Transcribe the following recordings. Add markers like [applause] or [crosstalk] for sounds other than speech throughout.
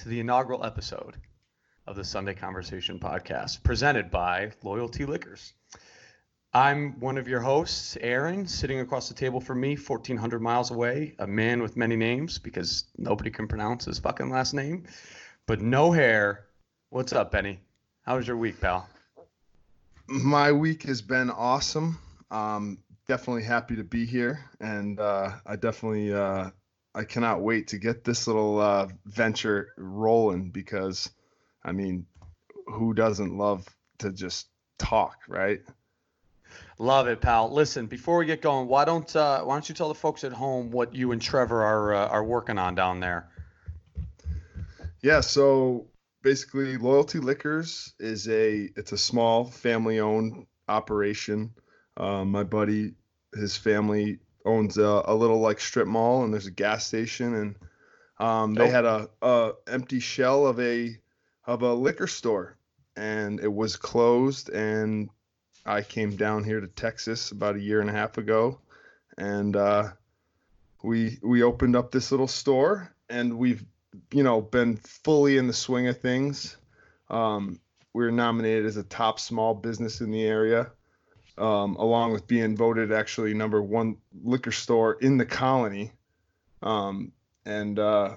To the inaugural episode of the Sunday Conversation podcast presented by Loyalty Liquors. I'm one of your hosts, Aaron, sitting across the table from me, 1,400 miles away, a man with many names because nobody can pronounce his fucking last name, but no hair. What's up, Benny? How was your week, pal? My week has been awesome. Um, definitely happy to be here, and uh, I definitely uh, I cannot wait to get this little uh, venture rolling because, I mean, who doesn't love to just talk, right? Love it, pal. Listen, before we get going, why don't uh, why don't you tell the folks at home what you and Trevor are uh, are working on down there? Yeah, so basically, Loyalty Liquors is a it's a small family owned operation. Um, my buddy, his family owns a, a, little like strip mall, and there's a gas station, and um, they oh. had a, a empty shell of a of a liquor store, and it was closed. And I came down here to Texas about a year and a half ago, and uh, we we opened up this little store, and we've you know been fully in the swing of things. Um, we were nominated as a top small business in the area um, along with being voted actually number one liquor store in the colony. Um, and uh,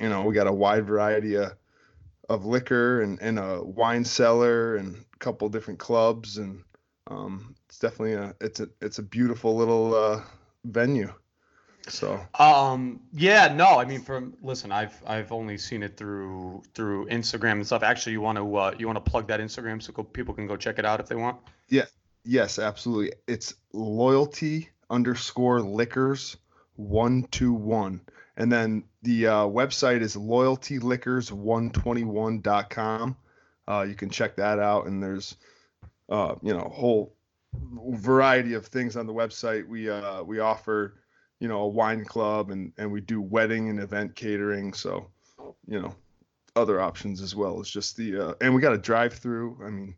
you know, we got a wide variety of, of liquor and, and a wine cellar and a couple different clubs, and um, it's definitely a it's a it's a beautiful little uh, venue. So um yeah no I mean from listen I've I've only seen it through through Instagram and stuff. Actually, you want to uh, you want to plug that Instagram so people can go check it out if they want. Yeah, Yes, absolutely. It's loyalty underscore liquors one two one. And then the uh, website is loyaltyliquors121.com. Uh, you can check that out. And there's, uh, you know, a whole variety of things on the website. We uh, we offer, you know, a wine club and and we do wedding and event catering. So, you know, other options as well. It's just the uh, and we got a drive through. I mean,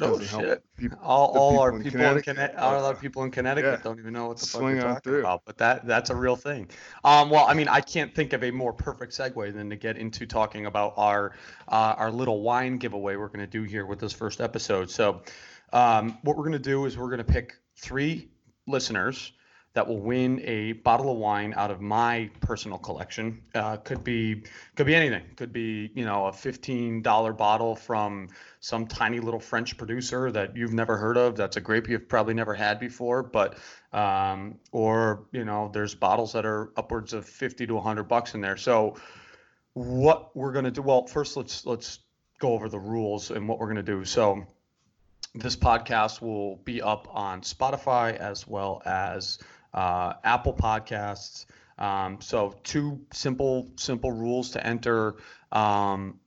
Oh shit! People, all, all our people in Connecticut, all our people in Connecticut yeah. don't even know what the fuck we're talking through. about. But that that's a real thing. Um, well, I mean, I can't think of a more perfect segue than to get into talking about our uh, our little wine giveaway we're going to do here with this first episode. So, um, what we're going to do is we're going to pick three listeners that will win a bottle of wine out of my personal collection. Uh, could be could be anything. Could be you know a fifteen dollar bottle from some tiny little French producer that you've never heard of. That's a grape you've probably never had before. But um, or you know there's bottles that are upwards of fifty to hundred bucks in there. So what we're gonna do? Well, first let's let's go over the rules and what we're gonna do. So this podcast will be up on Spotify as well as uh, Apple Podcasts. Um, so two simple simple rules to enter. Um,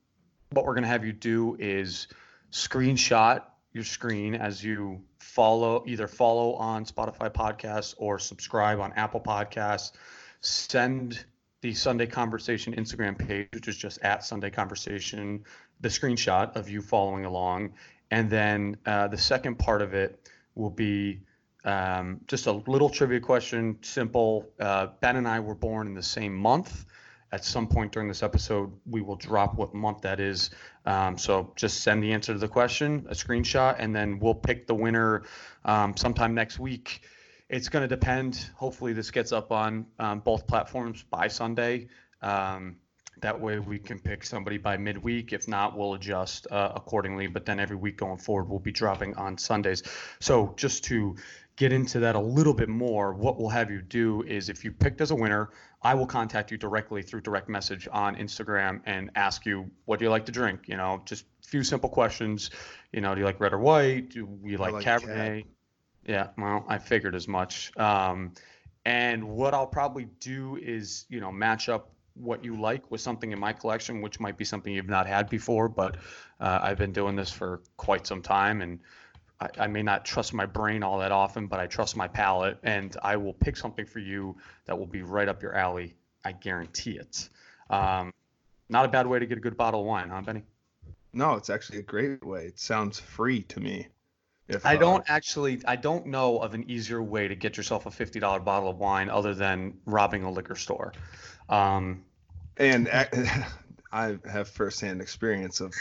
what we're going to have you do is screenshot your screen as you follow either follow on Spotify podcasts or subscribe on Apple Podcasts. Send the Sunday Conversation Instagram page, which is just at Sunday Conversation, the screenshot of you following along. And then uh, the second part of it will be um, just a little trivia question, simple. Uh, ben and I were born in the same month. At some point during this episode, we will drop what month that is. Um, so just send the answer to the question, a screenshot, and then we'll pick the winner um, sometime next week. It's going to depend. Hopefully, this gets up on um, both platforms by Sunday. Um, that way, we can pick somebody by midweek. If not, we'll adjust uh, accordingly. But then every week going forward, we'll be dropping on Sundays. So just to get into that a little bit more, what we'll have you do is if you picked as a winner, I will contact you directly through direct message on Instagram and ask you what do you like to drink? You know, just a few simple questions. You know, do you like red or white? Do you like, like Cabernet? Cat. Yeah, well, I figured as much. Um, and what I'll probably do is, you know, match up what you like with something in my collection, which might be something you've not had before, but uh, I've been doing this for quite some time and I, I, may not trust my brain all that often, but I trust my palate, and I will pick something for you that will be right up your alley. I guarantee it. Um, not a bad way to get a good bottle of wine, huh, Benny? No, it's actually a great way. It sounds free to me. If, I don't uh, actually, I don't know of an easier way to get yourself a fifty dollar bottle of wine other than robbing a liquor store. Um, And [laughs] I have firsthand experience of,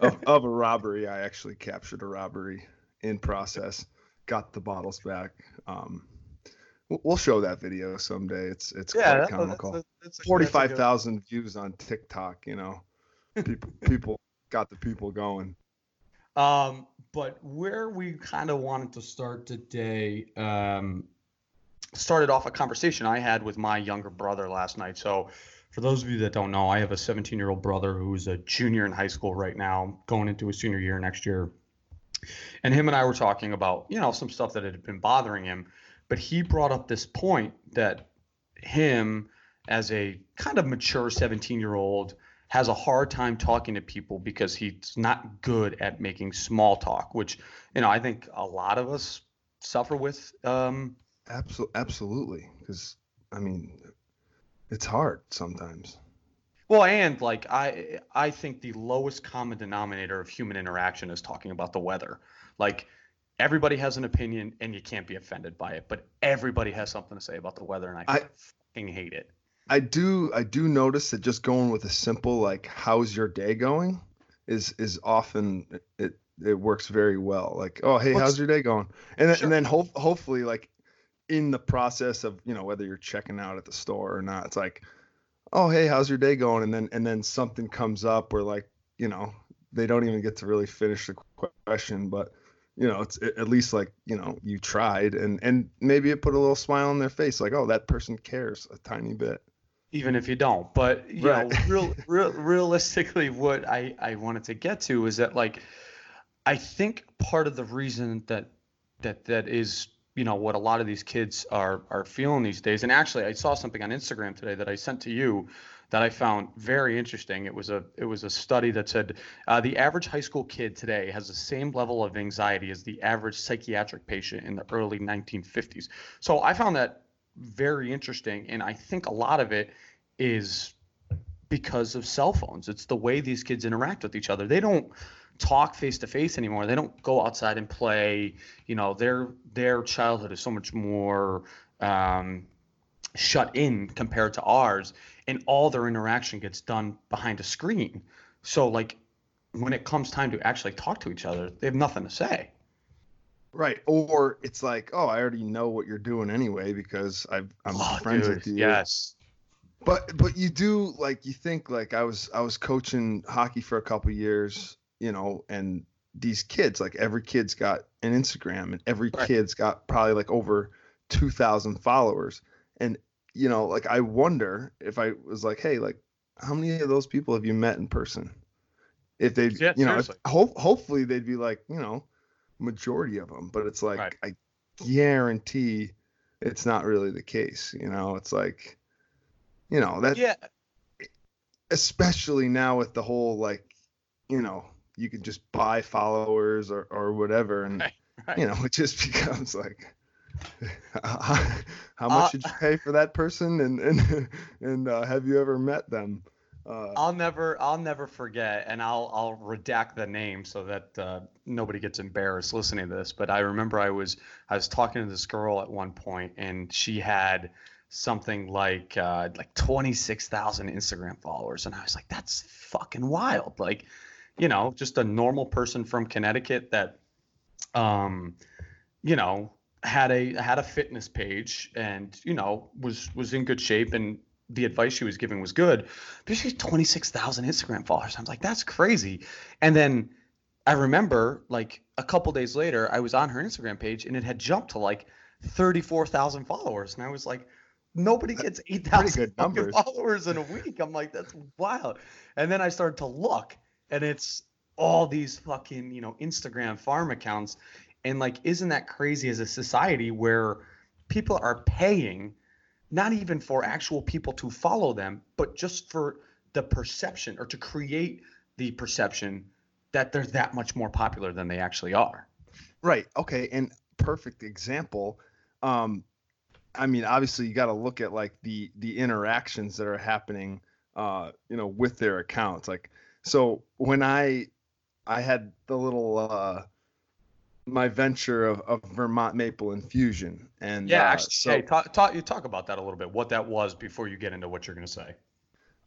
of, [laughs] of a robbery. I actually captured a robbery in process, got the bottles back. Um, we'll show that video someday. It's it's yeah, quite comical. That's Forty-five thousand views on TikTok. You know, people [laughs] people got the people going. Um, but where we kind of wanted to start today, um, started off a conversation I had with my younger brother last night. So, for those of you that don't know, I have a 17 year old brother who's a junior in high school right now, going into his senior year next year. And him and I were talking about, you know, some stuff that had been bothering him. But he brought up this point that him, as a kind of mature 17 year old, has a hard time talking to people because he's not good at making small talk, which, you know, I think a lot of us suffer with. Um, Absolutely, absolutely. Because I mean, it's hard sometimes. Well, and like I, I think the lowest common denominator of human interaction is talking about the weather. Like everybody has an opinion, and you can't be offended by it, but everybody has something to say about the weather, and I, I fucking hate it. I do I do notice that just going with a simple like how's your day going is is often it it works very well. Like, oh hey, What's, how's your day going? And then, sure. and then ho- hopefully like in the process of, you know, whether you're checking out at the store or not, it's like, oh hey, how's your day going? And then and then something comes up where like, you know, they don't even get to really finish the question, but you know, it's at least like, you know, you tried and and maybe it put a little smile on their face like, oh, that person cares a tiny bit even if you don't. But you right. know, real, [laughs] real, realistically, what I I wanted to get to is that like, I think part of the reason that that that is you know what a lot of these kids are are feeling these days. And actually, I saw something on Instagram today that I sent to you that I found very interesting. It was a it was a study that said uh, the average high school kid today has the same level of anxiety as the average psychiatric patient in the early 1950s. So I found that very interesting. And I think a lot of it is because of cell phones. It's the way these kids interact with each other. They don't talk face to face anymore. They don't go outside and play. You know, their their childhood is so much more um, shut in compared to ours, and all their interaction gets done behind a screen. So like when it comes time to actually talk to each other, they have nothing to say. Right. Or it's like, oh, I already know what you're doing anyway because i am oh, friends dude, with you. Yes. But but you do like you think like I was I was coaching hockey for a couple years, you know, and these kids like every kid's got an Instagram and every right. kid's got probably like over 2000 followers and you know like I wonder if I was like hey like how many of those people have you met in person if they yeah, you know if, ho- hopefully they'd be like you know majority of them, but it's like right. I guarantee it's not really the case. You know, it's like, you know, that. Yeah. Especially now with the whole like, you know, you can just buy followers or or whatever, and right, right. you know, it just [laughs] becomes like. [laughs] how much uh, did you pay for that person and and [laughs] and uh, have you ever met them uh, I'll never, I'll never forget, and I'll, I'll redact the name so that uh, nobody gets embarrassed listening to this. But I remember I was, I was talking to this girl at one point, and she had something like, uh, like twenty six thousand Instagram followers, and I was like, that's fucking wild. Like, you know, just a normal person from Connecticut that, um, you know, had a had a fitness page and you know was was in good shape and the advice she was giving was good, but she had 26,000 Instagram followers. I was like, that's crazy. And then I remember like a couple days later, I was on her Instagram page and it had jumped to like 34,000 followers. And I was like, nobody gets 8,000 followers in a week. I'm like, that's wild. And then I started to look and it's all these fucking, you know, Instagram farm accounts. And like, isn't that crazy as a society where people are paying not even for actual people to follow them, but just for the perception or to create the perception that they're that much more popular than they actually are. Right. Okay. And perfect example. Um, I mean, obviously, you got to look at like the the interactions that are happening, uh, you know, with their accounts. Like, so when I I had the little uh, my venture of, of Vermont maple infusion. And yeah, uh, actually, so, hey, talk, talk you talk about that a little bit. What that was before you get into what you're going to say.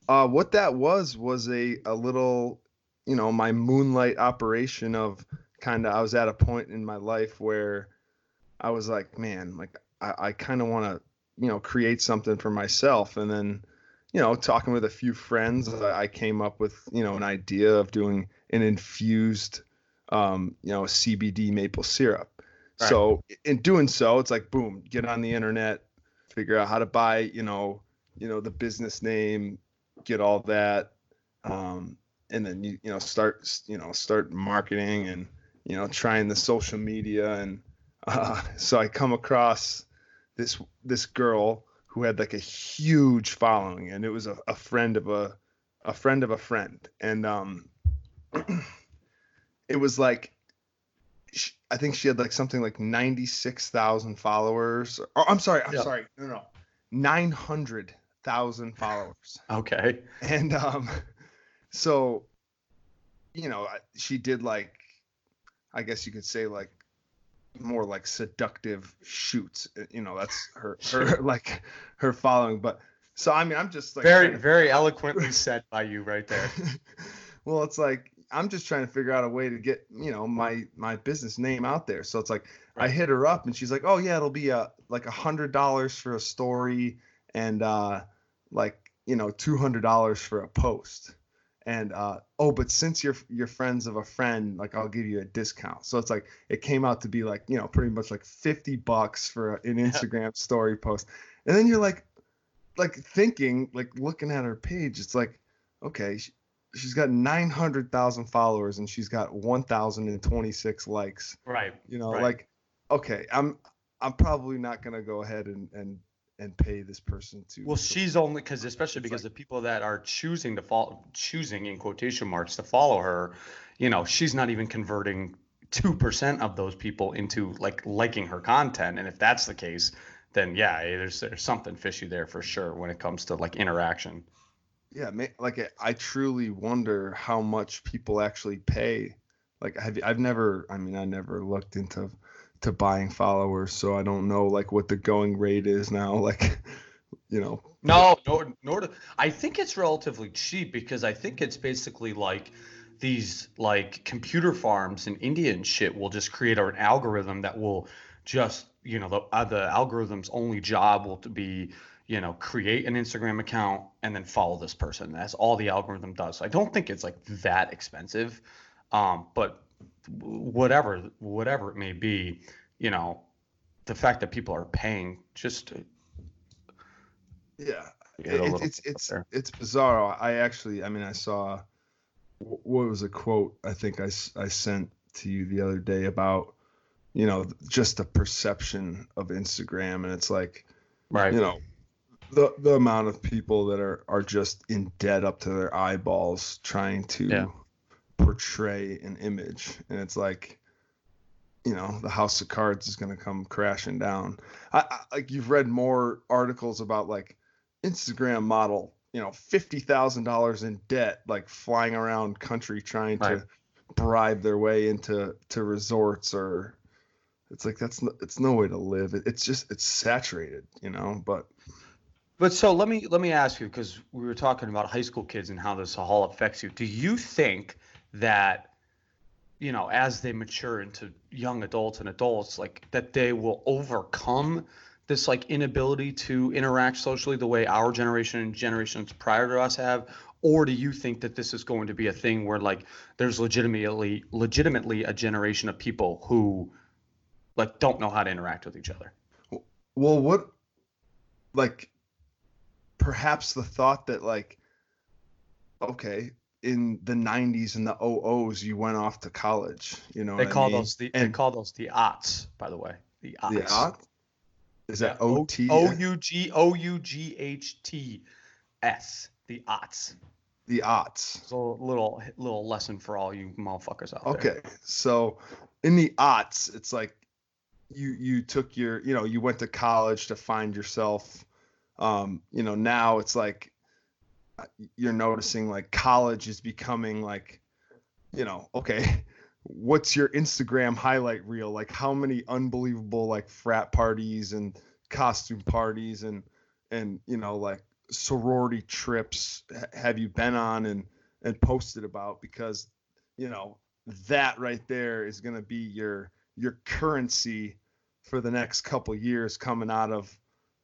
Uh, what that was was a a little, you know, my moonlight operation of kind of. I was at a point in my life where I was like, man, like I, I kind of want to, you know, create something for myself, and then you know, talking with a few friends, I came up with, you know, an idea of doing an infused, um, you know, CBD maple syrup. Right. So in doing so, it's like, boom, get on the internet, figure out how to buy, you know, you know, the business name, get all that, um, and then you, you know, start, you know, start marketing and, you know, trying the social media. And [laughs] uh, so I come across this this girl who had like a huge following, and it was a, a friend of a a friend of a friend, and um, [clears throat] it was like I think she had like something like ninety six thousand followers. Oh, I'm sorry, I'm sorry, no, no, nine hundred thousand followers. Okay. And um, so, you know, she did like, I guess you could say like more like seductive shoots. You know, that's her her [laughs] like her following. But so I mean, I'm just like very very eloquently said by you right there. [laughs] well, it's like I'm just trying to figure out a way to get you know my my business name out there. So it's like right. I hit her up and she's like, oh yeah, it'll be a like a hundred dollars for a story and uh like you know two hundred dollars for a post and uh, oh, but since you're you're friends of a friend, like I'll give you a discount. So it's like it came out to be like you know pretty much like fifty bucks for an Instagram story post, and then you're like, like thinking like looking at her page, it's like, okay, she, she's got nine hundred thousand followers and she's got one thousand and twenty six likes. Right. You know, right. like okay, I'm I'm probably not gonna go ahead and and and pay this person to. Well, she's only because especially because like, the people that are choosing to follow, choosing in quotation marks to follow her, you know, she's not even converting two percent of those people into like liking her content. And if that's the case, then yeah, eh, there's there's something fishy there for sure when it comes to like interaction. Yeah, like I truly wonder how much people actually pay. Like, have you, I've never, I mean, I never looked into to buying followers, so I don't know like what the going rate is now. [laughs] Like, you know. No, nor nor do, I think it's relatively cheap because I think it's basically like these like computer farms in India and shit will just create an algorithm that will just you know the uh, the algorithm's only job will be you know create an Instagram account and then follow this person. That's all the algorithm does. So I don't think it's like that expensive, um, but whatever whatever it may be, you know, the fact that people are paying just to yeah, it, it's it's it's bizarre. I actually, I mean, I saw what was a quote I think I I sent to you the other day about you know just the perception of Instagram, and it's like right, you know. The, the amount of people that are, are just in debt up to their eyeballs trying to yeah portray an image. And it's like you know the house of cards is going to come crashing down. I, I, like you've read more articles about like instagram model you know $50000 in debt like flying around country trying right. to bribe their way into to resorts or it's like that's no, it's no way to live. It, it's just it's saturated you know but but so let me let me ask you because we were talking about high school kids and how this all affects you. Do you think that you know as they mature into young adults and adults like that they will overcome this like inability to interact socially the way our generation and generations prior to us have? Or do you think that this is going to be a thing where like there's legitimately legitimately a generation of people who like don't know how to interact with each other? Well what like perhaps the thought that like okay in the 90s and the OOs you went off to college you know they call I mean? those the and, they call those the aughts by the way. The aughts. the aught is that O T O U G O U G H T S. The aughts. The aughts. So little little lesson for all you motherfuckers out okay. there. Okay. So in the aughts it's like you you took your you know you went to college to find yourself um you know now it's like you're noticing like college is becoming like you know okay [laughs] what's your instagram highlight reel? Like how many unbelievable like frat parties and costume parties and and you know like sorority trips have you been on and and posted about? Because you know that right there is going to be your your currency for the next couple years coming out of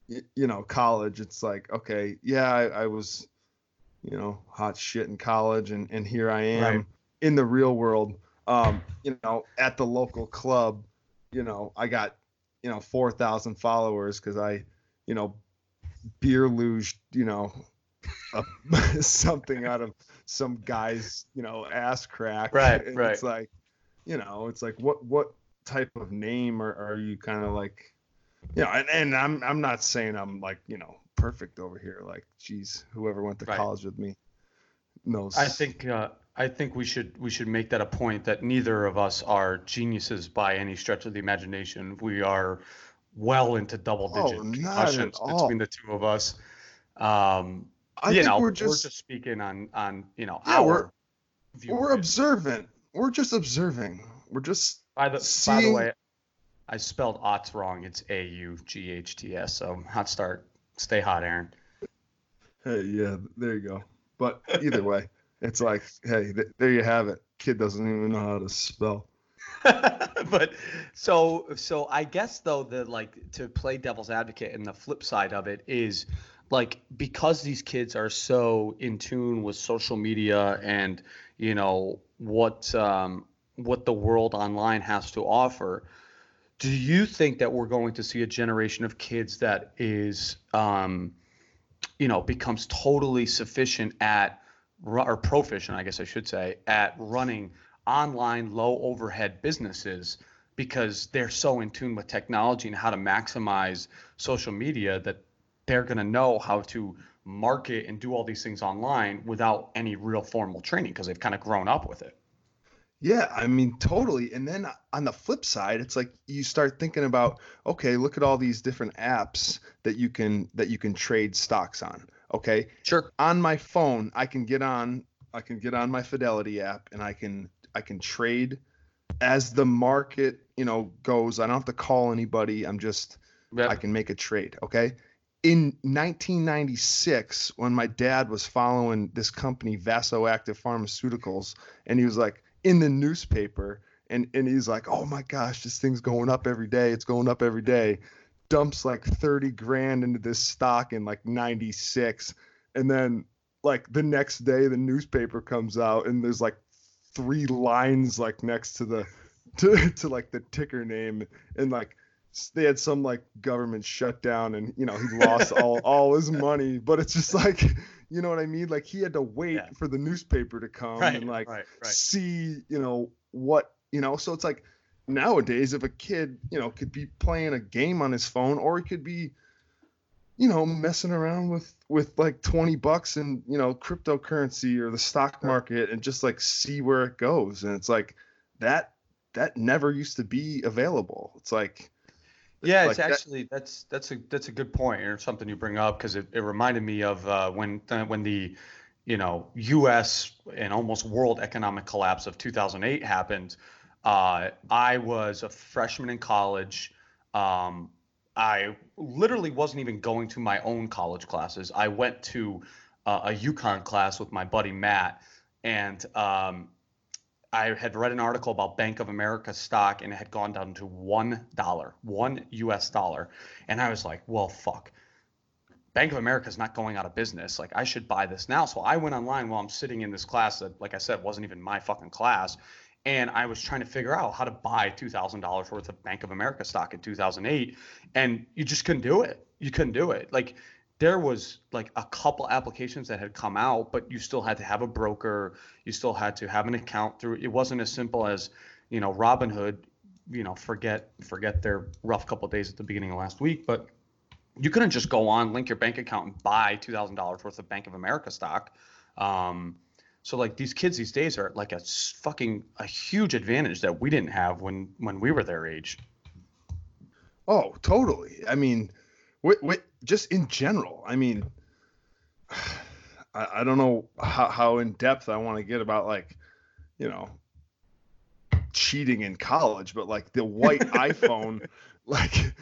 you know college. It's like okay yeah I, I, was you know hot shit in college and and here i am right. in the real world um you know at the local club you know i got you know 4000 followers because i you know beer luge you know something out of some guy's you know ass crack right and right it's like you know it's like what what type of name are, are you kind of like you know and, and i'm i'm not saying i'm like you know perfect over here like geez whoever went to right. college with me knows i think uh I think we should we should make that a point that neither of us are geniuses by any stretch of the imagination. We are well into double oh, digit oh, concussions between the two of us. Um, I you know, we're just, we're just speaking on on you know yeah, our. We're, we're observant. We're just observing. We're just. By the seeing... by the way, I spelled aughts wrong. It's A U G H T S. So hot start. Stay hot, Aaron. Hey, yeah, there you go. But either way, it's like, hey, th- there you have it. Kid doesn't even know how to spell. [laughs] but so so I guess though the like to play devil's advocate and the flip side of it is like because these kids are so in tune with social media and you know what um, what the world online has to offer do you think that we're going to see a generation of kids that is um, you know becomes totally sufficient at or proficient i guess i should say at running online low overhead businesses because they're so in tune with technology and how to maximize social media that they're going to know how to market and do all these things online without any real formal training because they've kind of grown up with it. Yeah, I mean, totally. And then on the flip side, it's like you start thinking about, okay, look at all these different apps that you can that you can trade stocks on. Okay. Sure. On my phone, I can get on I can get on my Fidelity app and I can I can trade as the market, you know, goes. I don't have to call anybody. I'm just yep. I can make a trade, okay? in 1996 when my dad was following this company vasoactive pharmaceuticals and he was like in the newspaper and and he's like oh my gosh this thing's going up every day. It's going up every day. Dumps like 30 grand into this stock in like 96 and then like the next day the newspaper comes out and there's like three lines like next to the [laughs] to, to like the ticker name. And like they had some like government shutdown and you know he lost all all his money. But it's just like you know what i mean? Like he had to wait yeah. for the newspaper to come right, and like right, right. see you know what you know? So it's like nowadays if a kid you know could be playing a game on his phone or he could be you know messing around with with like 20 bucks and, you know cryptocurrency or the stock market and just like see where it goes. And it's like that that never used to be available. It's like yeah, like it's actually that, that's that's a that's a good point or something you bring up because it, it reminded me of uh, when uh, when the you know U.S. and almost world economic collapse of 2008 happened. Uh, I was a freshman in college. Um, I literally wasn't even going to my own college classes. I went to uh, a econ class with my buddy Matt, and um, I had read an article about Bank of America stock and it had gone down to one dollar, one US dollar. And I was like, well, fuck. Bank of America is not going out of business. Like, I should buy this now. So I went online while I'm sitting in this class that, like I said, wasn't even my fucking class. And I was trying to figure out how to buy $2,000 worth of Bank of America stock in 2008. And you just couldn't do it. You couldn't do it. Like, there was like a couple applications that had come out, but you still had to have a broker. You still had to have an account through. It wasn't as simple as, you know, Robinhood. You know, forget forget their rough couple days at the beginning of last week, but you couldn't just go on, link your bank account, and buy two thousand dollars worth of Bank of America stock. Um, so like these kids these days are like a fucking a huge advantage that we didn't have when when we were their age. Oh, totally. I mean, wait, wait, just in general. I mean, [sighs] I, I don't know how, how in depth I want to get about like, you know, cheating in college, but like the white [laughs] iPhone, like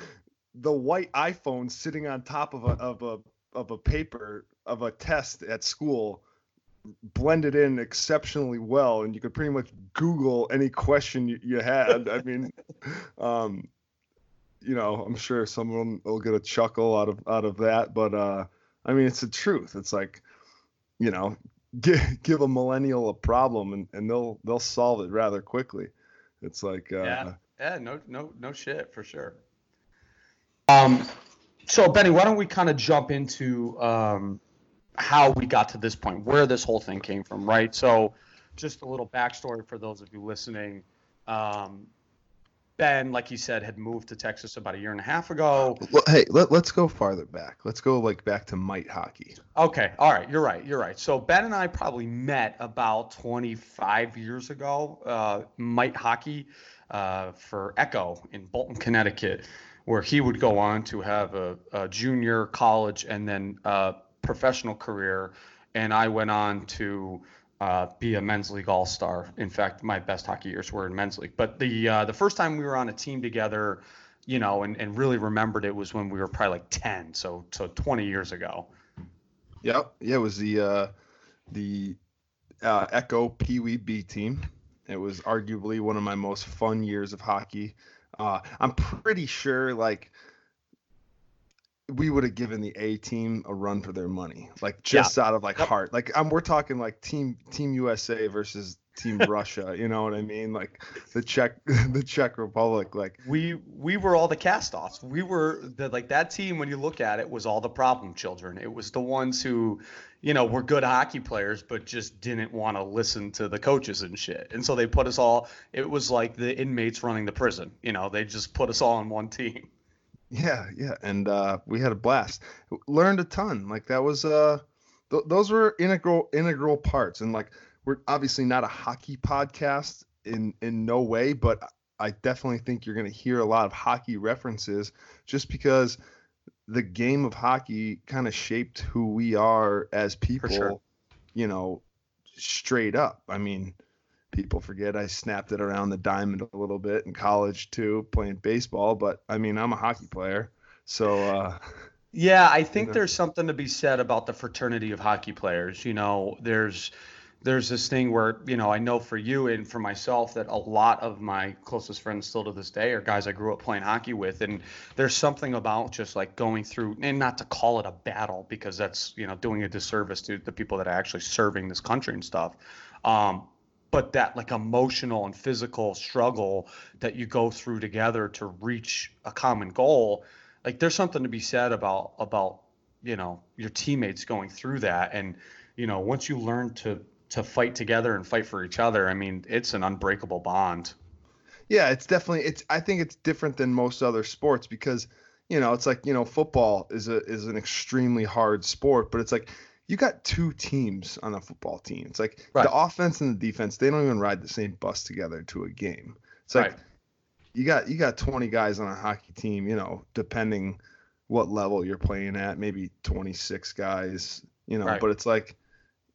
the white iPhone sitting on top of a of a of a paper of a test at school blended in exceptionally well and you could pretty much google any question you, you had i mean [laughs] um you know i'm sure someone will get a chuckle out of out of that but uh i mean it's the truth it's like you know [laughs] give, give a millennial a problem and, and they'll they'll solve it rather quickly it's like uh yeah yeah no no no shit for sure um so benny why don't we kind of jump into um how we got to this point, where this whole thing came from, right? So, just a little backstory for those of you listening. Um, ben, like you said, had moved to Texas about a year and a half ago. Well, hey, let, let's go farther back. Let's go like back to mite hockey. Okay, all right, you're right, you're right. So Ben and I probably met about 25 years ago. Uh, mite hockey uh, for Echo in Bolton, Connecticut, where he would go on to have a, a junior college and then a professional career, and I went on to uh, be a men's league all star. In fact, my best hockey years were in men's league. But the uh, the first time we were on a team together, you know, and, and really remembered it was when we were probably like 10, so so 20 years ago. Yep, yeah, it was the uh, the uh, Echo Pee Wee B team. It was arguably one of my most fun years of hockey. Uh, I'm pretty sure like we would have given the A team a run for their money, like just yeah. out of like yep. heart. Like I'm, we're talking like team Team USA versus Team [laughs] Russia. You know what I mean? Like the Czech [laughs] the Czech Republic. Like we we were all the castoffs. We were the like that team. When you look at it, was all the problem children. It was the ones who, you know, were good hockey players, but just didn't want to listen to the coaches and shit. And so they put us all. It was like the inmates running the prison. You know, they just put us all on one team. Yeah, yeah, and uh, we had a blast. Learned a ton. Like that was uh, th- those were integral integral parts. And like we're obviously not a hockey podcast in in no way, but I definitely think you're going to hear a lot of hockey references just because the game of hockey kind of shaped who we are as people. Sure. You know, straight up. I mean, people forget I snapped it around the diamond a little bit in college too, playing baseball. But I mean, I'm a hockey player, so. Uh, yeah, I think you know. there's something to be said about the fraternity of hockey players. You know, there's there's this thing where you know I know for you and for myself that a lot of my closest friends still to this day are guys I grew up playing hockey with, and there's something about just like going through and not to call it a battle because that's you know doing a disservice to the people that are actually serving this country and stuff. Um, but that like emotional and physical struggle that you go through together to reach a common goal like there's something to be said about about you know your teammates going through that. And you know once you learn to to fight together and fight for each other i mean it's an unbreakable bond. Yeah it's definitely it's i think it's different than most other sports because you know it's like you know football is a is an extremely hard sport but it's like you got two teams on a football team. It's like right. the offense and the defense, they don't even ride the same bus together to a game. It's like right. you got you got 20 guys on a hockey team, you know, depending what level you're playing at, maybe 26 guys, you know, right. but it's like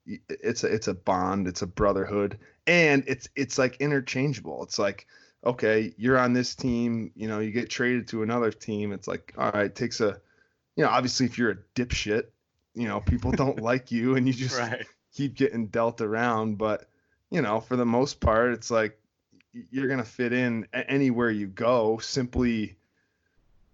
it's a it's a bond, it's a brotherhood, and it's it's like interchangeable. It's like okay, you're on this team, you know, you get traded to another team. It's like all right, it takes a you know, obviously if you're a dipshit, you know people don't [laughs] like you and you just right. keep getting dealt around but you know for the most part it's like you're going to fit in anywhere you go simply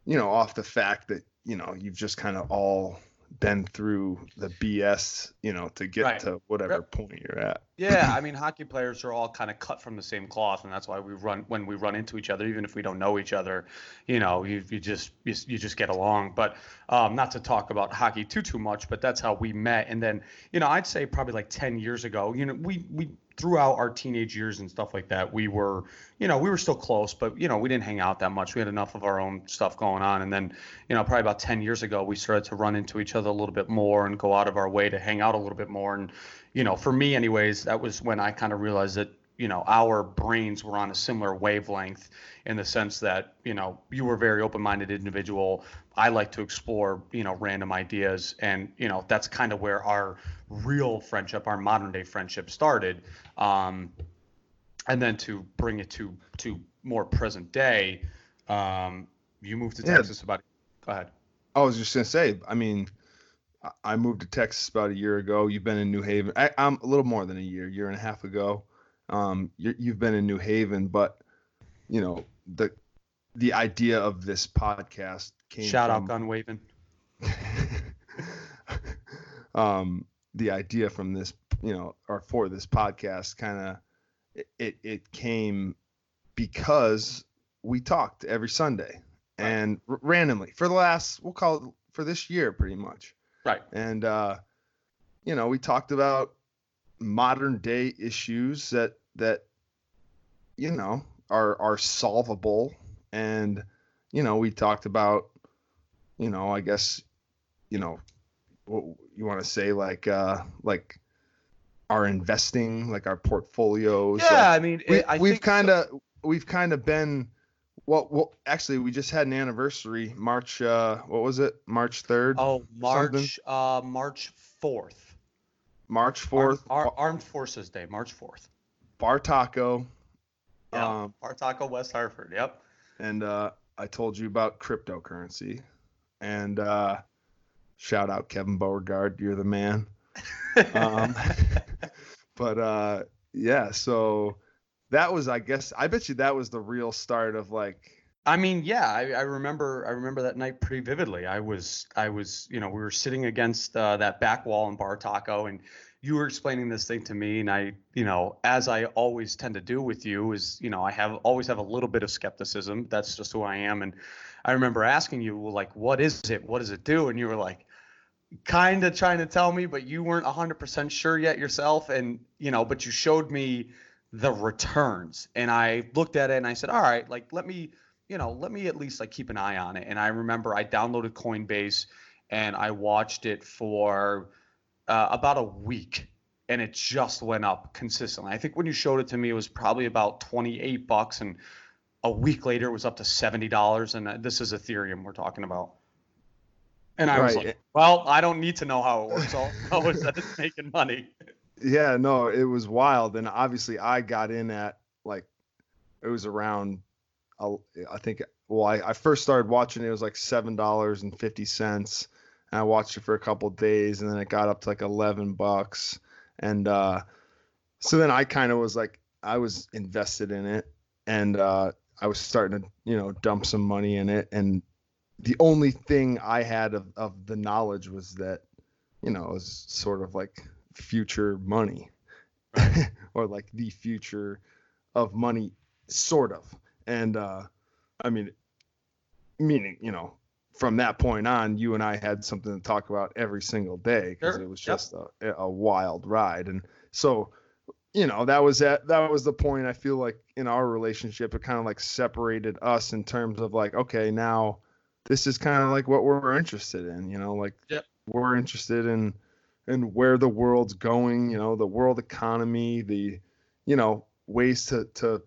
you know off the fact that you know you've just kind of all been through the BS, you know, to get right. to whatever yep. point you're at. Yeah, [laughs] I mean, hockey players are all kind of cut from the same cloth, and that's why we run when we run into each other, even if we don't know each other. You know, you, you just you, you just get along. But um, not to talk about hockey too too much, but that's how we met. And then, you know, I'd say probably like ten years ago, you know, we we throughout our teenage years and stuff like that, we were, you know, we were still close, but you know, we didn't hang out that much. We had enough of our own stuff going on, and then, you know, probably about ten years ago, we started to run into each other a little bit more and go out of our way to hang out a little bit more. And, you know, for me, anyways, that was when I kind of realized that you know our brains were on a similar wavelength in the sense that you know you were a very open-minded individual i like to explore you know random ideas and you know that's kind of where our real friendship our modern day friendship started um, and then to bring it to to more present day um, you moved to texas yeah. about go ahead i was just going to say i mean I moved to Texas about a year ago. You've been in New Haven. I, am a little more than a year, year and a half ago. Um, you have been in New Haven, but you know the the idea of this podcast. Shout from, out gun waving. [laughs] um, the idea from this, you know, or for this podcast, kind of it, it came because we talked every Sunday and r- randomly for the last we'll call it for this year pretty much. Right. And uh you know we talked about modern day issues that that you know are are solvable. And you know we talked about you know i guess you know what you want to say like uh like our investing like our portfolios yeah like, i mean we, I we've kind of we've kind of been well, well, actually, we just had an anniversary. March, uh, what was it? March third. Oh, March, uh, March fourth. March fourth. Ar- Ar- Armed Forces Day, March fourth. Bar Taco. Yeah, um, Bar Taco, West Hartford. Yep. And uh, I told you about cryptocurrency, and uh, shout out Kevin Beauregard, you're the man. um, [laughs] but uh, yeah, so that was i guess i bet you that was the real start of like i mean yeah i, I remember i remember that night pretty vividly i was i was you know we were sitting against uh, that back wall in bar taco and you were explaining this thing to me and i you know as i always tend to do with you is you know i have always have a little bit of skepticism that's just who i am and i remember asking you well, like what is it what does it do and you were like kind of trying to tell me but you weren't 100% sure yet yourself and you know but you showed me the returns. And I looked at it and I said, all right, like let me, you know, let me at least like keep an eye on it. And I remember I downloaded Coinbase and I watched it for uh, about a week and it just went up consistently. I think when you showed it to me, it was probably about 28 bucks and a week later it was up to $70 and uh, this is Ethereum we're talking about. And I right. was like, well, I don't need to know how it works. All I know is that it's making money. [laughs] Yeah, no, it was wild, and obviously I got in at like it was around. I think well, I, I first started watching it, it was like seven dollars and fifty cents. And I watched it for a couple days, and then it got up to like eleven bucks. And uh, so then I kind of was like, I was invested in it, and uh, I was starting to you know dump some money in it. And the only thing I had of, of the knowledge was that you know it was sort of like future money [laughs] or like the future of money sort of and uh i mean meaning you know from that point on you and i had something to talk about every single day because sure. it was just yep. a, a wild ride and so you know that was at that was the point i feel like in our relationship it kind of like separated us in terms of like okay now this is kind of like what we're interested in you know like yep. we're interested in and where the world's going, you know, the world economy, the, you know, ways to, to,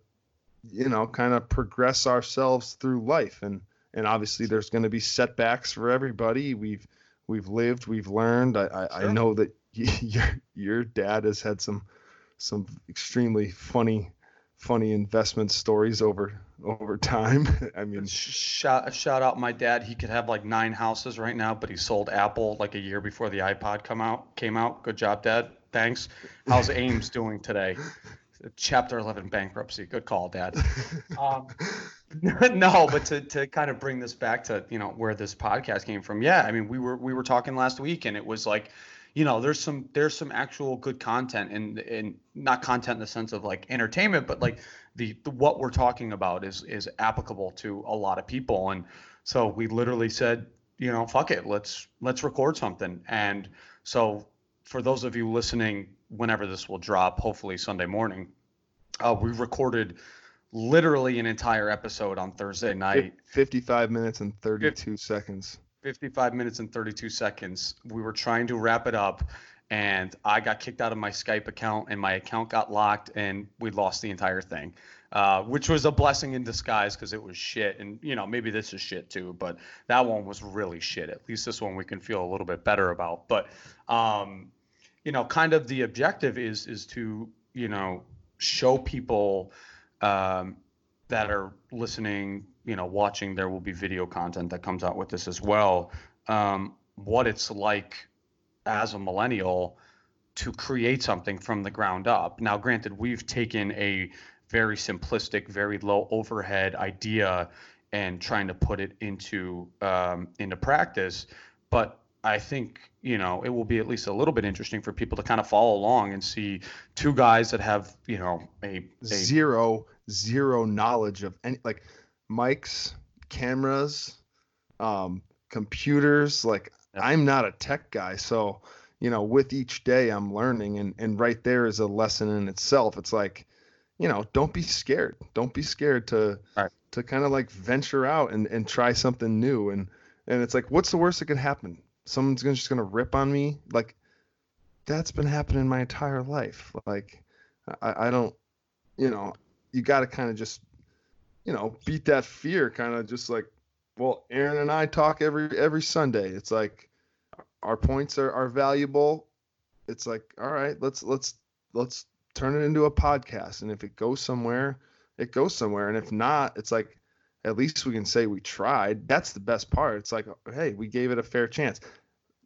you know, kind of progress ourselves through life. And, and obviously there's going to be setbacks for everybody. We've, we've lived, we've learned. I, I, sure. I know that [laughs] your, your dad has had some, some extremely funny, funny investment stories over over time. [laughs] I mean, shout shout out my dad. He could have like nine houses right now, but he sold Apple like a year before the iPod come out came out. Good job, Dad. Thanks. How's Ames [laughs] doing today? Chapter 11 bankruptcy. Good call, Dad. [laughs] Um, no, but to, to kind of bring this back to you know where this podcast came from. Yeah, I mean we were we were talking last week, and it was like you know there's some there's some actual good content and and not content in the sense of like entertainment but like the, the, what we're talking about is is applicable to a lot of people. And so we literally said you know fuck it let's let's record something. And so for those of you listening whenever this will drop hopefully sunday morning uh, we recorded literally an entire episode on thursday night. 55 minutes and 32 50, seconds 55 minutes and 32 seconds. We were trying to wrap it up, and I got kicked out of my Skype account, and my account got locked, and we lost the entire thing, uh, which was a blessing in disguise because it was shit. And you know, maybe this is shit too, but that one was really shit. At least this one we can feel a little bit better about. But um, you know, kind of the objective is is to you know show people um, that are listening you know watching there will be video content that comes out with this as well um, what it's like as a millennial to create something from the ground up. Now, granted, we've taken a very simplistic, very low overhead idea and trying to put it into um, into practice, but I think you know it will be at least a little bit interesting for people to kind of follow along and see two guys that have you know a, a zero zero knowledge of any like mics, cameras, um, computers. Like. I'm not a tech guy, so you know, with each day I'm learning, and and right there is a lesson in itself. It's like, you know, don't be scared. Don't be scared to right. to kind of like venture out and and try something new. And and it's like, what's the worst that could happen? Someone's gonna, just gonna rip on me. Like that's been happening my entire life. Like I, I don't, you know, you got to kind of just, you know, beat that fear. Kind of just like, well, Aaron and I talk every every Sunday. It's like our points are, are valuable. It's like, all right, let's let's let's turn it into a podcast. And if it goes somewhere, it goes somewhere. And if not, it's like at least we can say we tried. That's the best part. It's like, hey, we gave it a fair chance.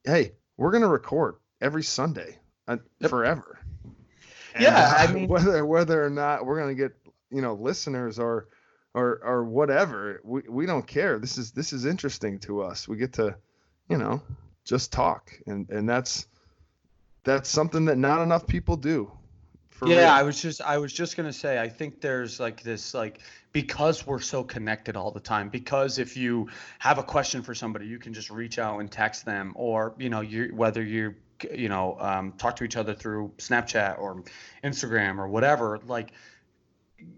Hey, we're gonna record every Sunday uh, yep. forever. Yeah, and I [laughs] mean, whether whether or not we're gonna get you know listeners or or or whatever, we we don't care. This is this is interesting to us. We get to, you know, just talk and and that's that's something that not enough people do yeah real. i was just i was just going to say i think there's like this like because we're so connected all the time because if you have a question for somebody you can just reach out and text them or you know you whether you you know um, talk to each other through snapchat or instagram or whatever like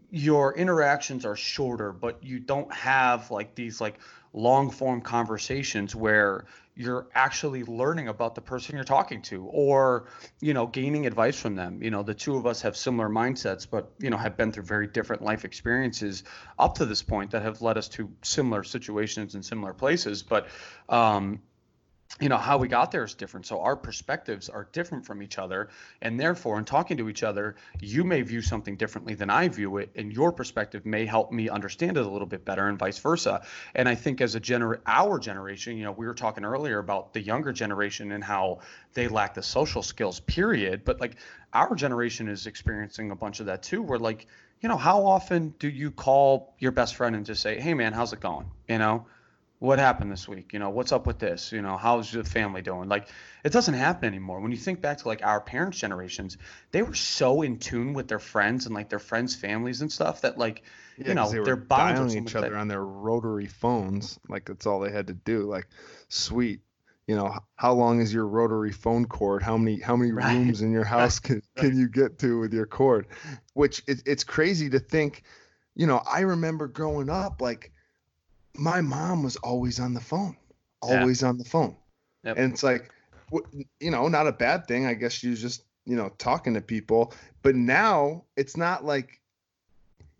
your interactions are shorter but you don't have like these like long form conversations where you're actually learning about the person you're talking to or you know gaining advice from them. You know the two of us have similar mindsets but you know have been through very different life experiences up to this point that have led us to similar situations and similar places. But um, you know how we got there is different. So our perspectives are different from each other. And therefore in talking to each other you may view something differently than i view it. And your perspective may help me understand it a little bit better and vice versa. And i think as a gener our generation you know we were talking earlier about the younger generation and how they lack the social skills period. But like our generation is experiencing a bunch of that too where like you know how often do you call your best friend and just say hey man how's it going? You know what happened this week? You know what's up with this? You know how's the family doing? Like it doesn't happen anymore. When you think back to like our parents generations they were so in tune with their friends and like their friends families and stuff that like yeah, you know they are bonds each other on their rotary phones like that's all they had to do like sweet you know how long is your rotary phone cord? How many how many [laughs] right. rooms in your [laughs] house can, can you get to with your cord? Which it, it's crazy to think you know i remember growing up like my mom was always on the phone, always yeah. on the phone. Yep. And it's like, you know, not a bad thing. I guess she was just, you know, talking to people. But now it's not like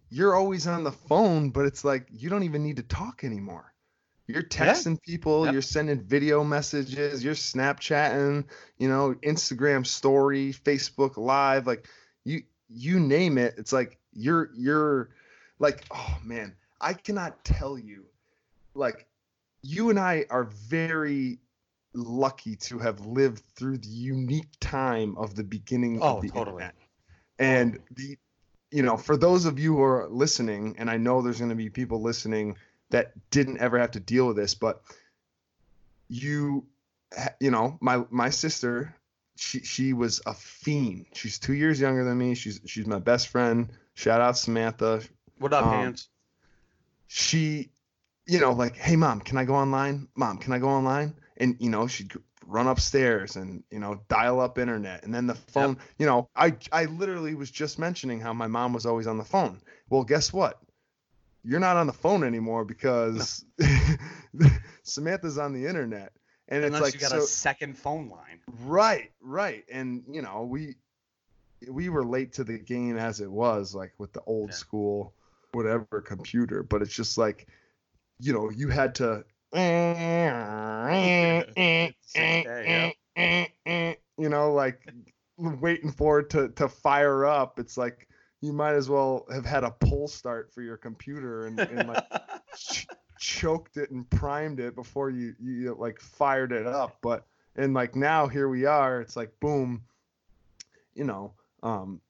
you're always on the phone, but it's like you don't even need to talk anymore. You're texting yeah. people, yep. you're sending video messages, you're Snapchatting, you know, Instagram story, Facebook live, like you you name it. It's like you're you're like, oh man, I cannot tell you like you and I are very lucky to have lived through the unique time of the beginning oh, of the totally. internet. And the you know, for those of you who are listening, and I know there's going to be people listening that didn't ever have to deal with this, but you, you know, my my sister, she she was a fiend. She's two years younger than me. She's she's my best friend. Shout out Samantha. What up, um, hands? She you know, like, hey, mom, can I go online? Mom, can I go online? And, you know, she'd run upstairs and, you know, dial up internet. And then the phone, yep. you know, I, I literally was just mentioning how my mom was always on the phone. Well, guess what? You're not on the phone anymore because no. [laughs] Samantha's on the internet. And Unless it's like you got so, a second phone line. Right, right. And, you know, we, we were late to the game as it was, like with the old yeah. school, whatever computer. But it's just like, you know, you had to, [laughs] you know, like waiting for it to, to fire up. It's like you might as well have had a pull start for your computer and, and like ch- choked it and primed it before you, you like fired it up. But and like now here we are. It's like boom, you know, um,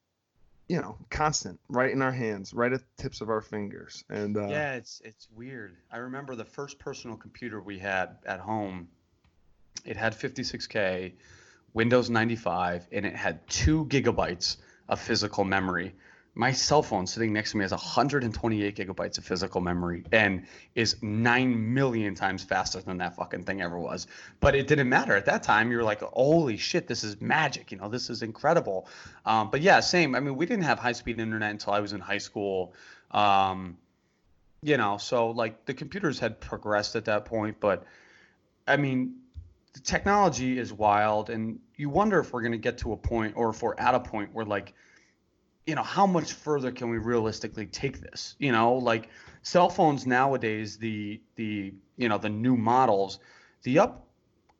you know, constant, right in our hands, right at the tips of our fingers. And uh, yeah, it's it's weird. I remember the first personal computer we had at home. It had 56k, Windows 95, and it had two gigabytes of physical memory my cell phone sitting next to me has 128 gigabytes of physical memory and is 9 million times faster than that fucking thing ever was. But it didn't matter. At that time you were like holy shit this is magic you know this is incredible. Um, but yeah same. I mean we didn't have high speed internet until i was in high school. Um, you know so like the computers had progressed at that point but i mean the technology is wild and you wonder if we're going to get to a point or if we're at a point where like you know, how much further can we realistically take this? You know, like cell phones nowadays, the the you know the new models, the up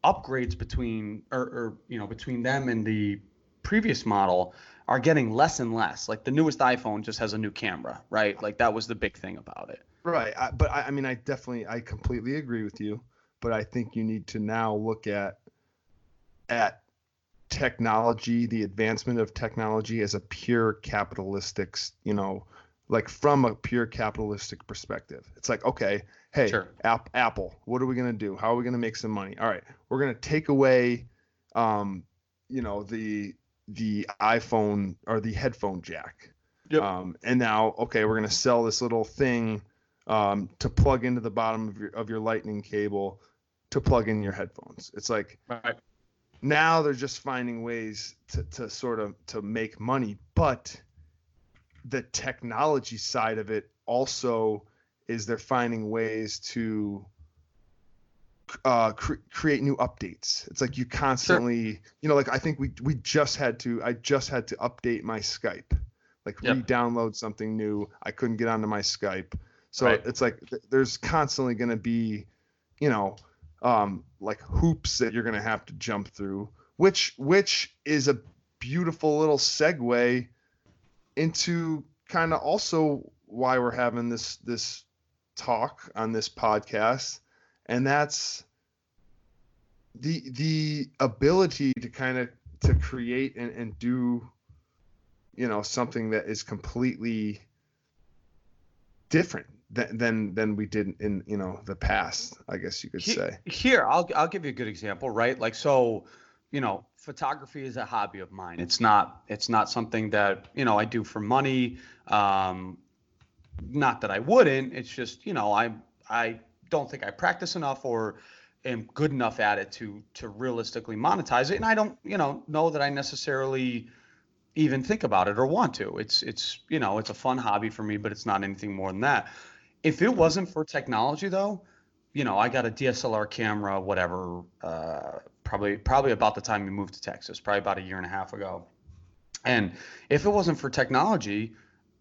upgrades between or, or you know between them and the previous model are getting less and less. Like the newest iPhone just has a new camera, right? Like that was the big thing about it. Right. I, but I, I mean, I definitely, I completely agree with you. But I think you need to now look at at technology, the advancement of technology as a pure capitalistic, you know, like from a pure capitalistic perspective. It's like, okay, hey, sure. App, Apple, what are we going to do? How are we going to make some money? All right, we're going to take away, um, you know, the the iPhone or the headphone jack. Yep. Um, and now, okay, we're going to sell this little thing um, to plug into the bottom of your of your lightning cable to plug in your headphones. It's like, right now they're just finding ways to, to sort of to make money but the technology side of it also is they're finding ways to uh, cre- create new updates. It's like you constantly, sure. you know, like I think we we just had to, I just had to update my Skype, like yep. re-download something new. I couldn't get onto my Skype, so right. it's like th- there's constantly going to be, you know, um, like hoops that you're going to have to jump through, which which is a beautiful little segue into kind of also why we're having this this talk on this podcast, and that's the the ability to kind of to create and, and do you know something that is completely different than than we did in you know the past i guess you could say. here i'll i'll give you a good example right? Like so you know photography is a hobby of mine. It's not it's not something that you know i do for money. Um not that i wouldn't. It's just you know i i don't think i practice enough or am good enough at it to to realistically monetize it. And i don't you know know that i necessarily even think about it or want to. It's it's you know it's a fun hobby for me but it's not anything more than that if it wasn't for technology, though, you know, I got a DSLR camera, whatever, uh, probably probably about the time we moved to Texas, probably about a year and a half ago. And if it wasn't for technology,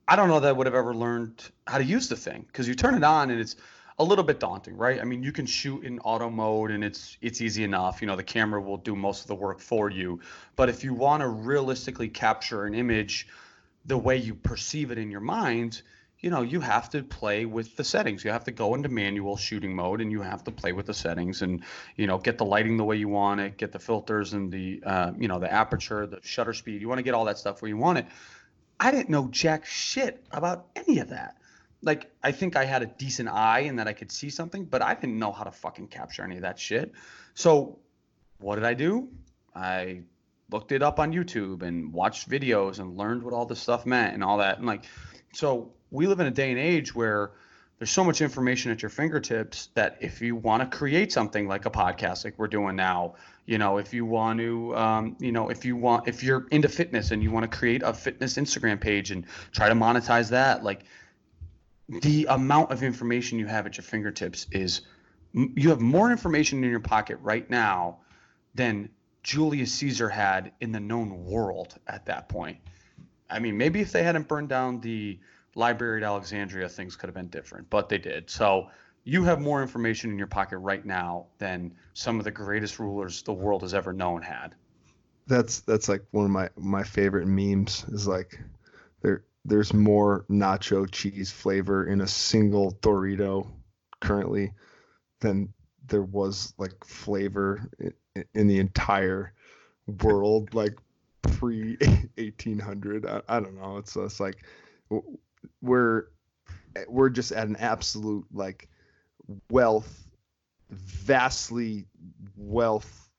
I don't know that I would have ever learned how to use the thing because you turn it on and it's a little bit daunting, right? I mean, you can shoot in auto mode and it's it's easy enough. You know, the camera will do most of the work for you. But if you want to realistically capture an image the way you perceive it in your mind, you know, you have to play with the settings. You have to go into manual shooting mode and you have to play with the settings and, you know, get the lighting the way you want it, get the filters and the, uh, you know, the aperture, the shutter speed. You want to get all that stuff where you want it. I didn't know jack shit about any of that. Like, I think I had a decent eye and that I could see something, but I didn't know how to fucking capture any of that shit. So, what did I do? I looked it up on YouTube and watched videos and learned what all this stuff meant and all that. And like, so we live in a day and age where there's so much information at your fingertips that if you want to create something like a podcast like we're doing now you know if you want to um, you know if you want if you're into fitness and you want to create a fitness instagram page and try to monetize that like the amount of information you have at your fingertips is you have more information in your pocket right now than julius caesar had in the known world at that point. I mean maybe if they hadn't burned down the Library at Alexandria, things could have been different, but they did. So you have more information in your pocket right now than some of the greatest rulers the world has ever known had. That's that's like one of my my favorite memes is like there there's more nacho cheese flavor in a single Dorito currently than there was like flavor in the entire world, like pre 1800. I, I, don't know. It's it's like we're we're just at an absolute like wealth, vastly wealth,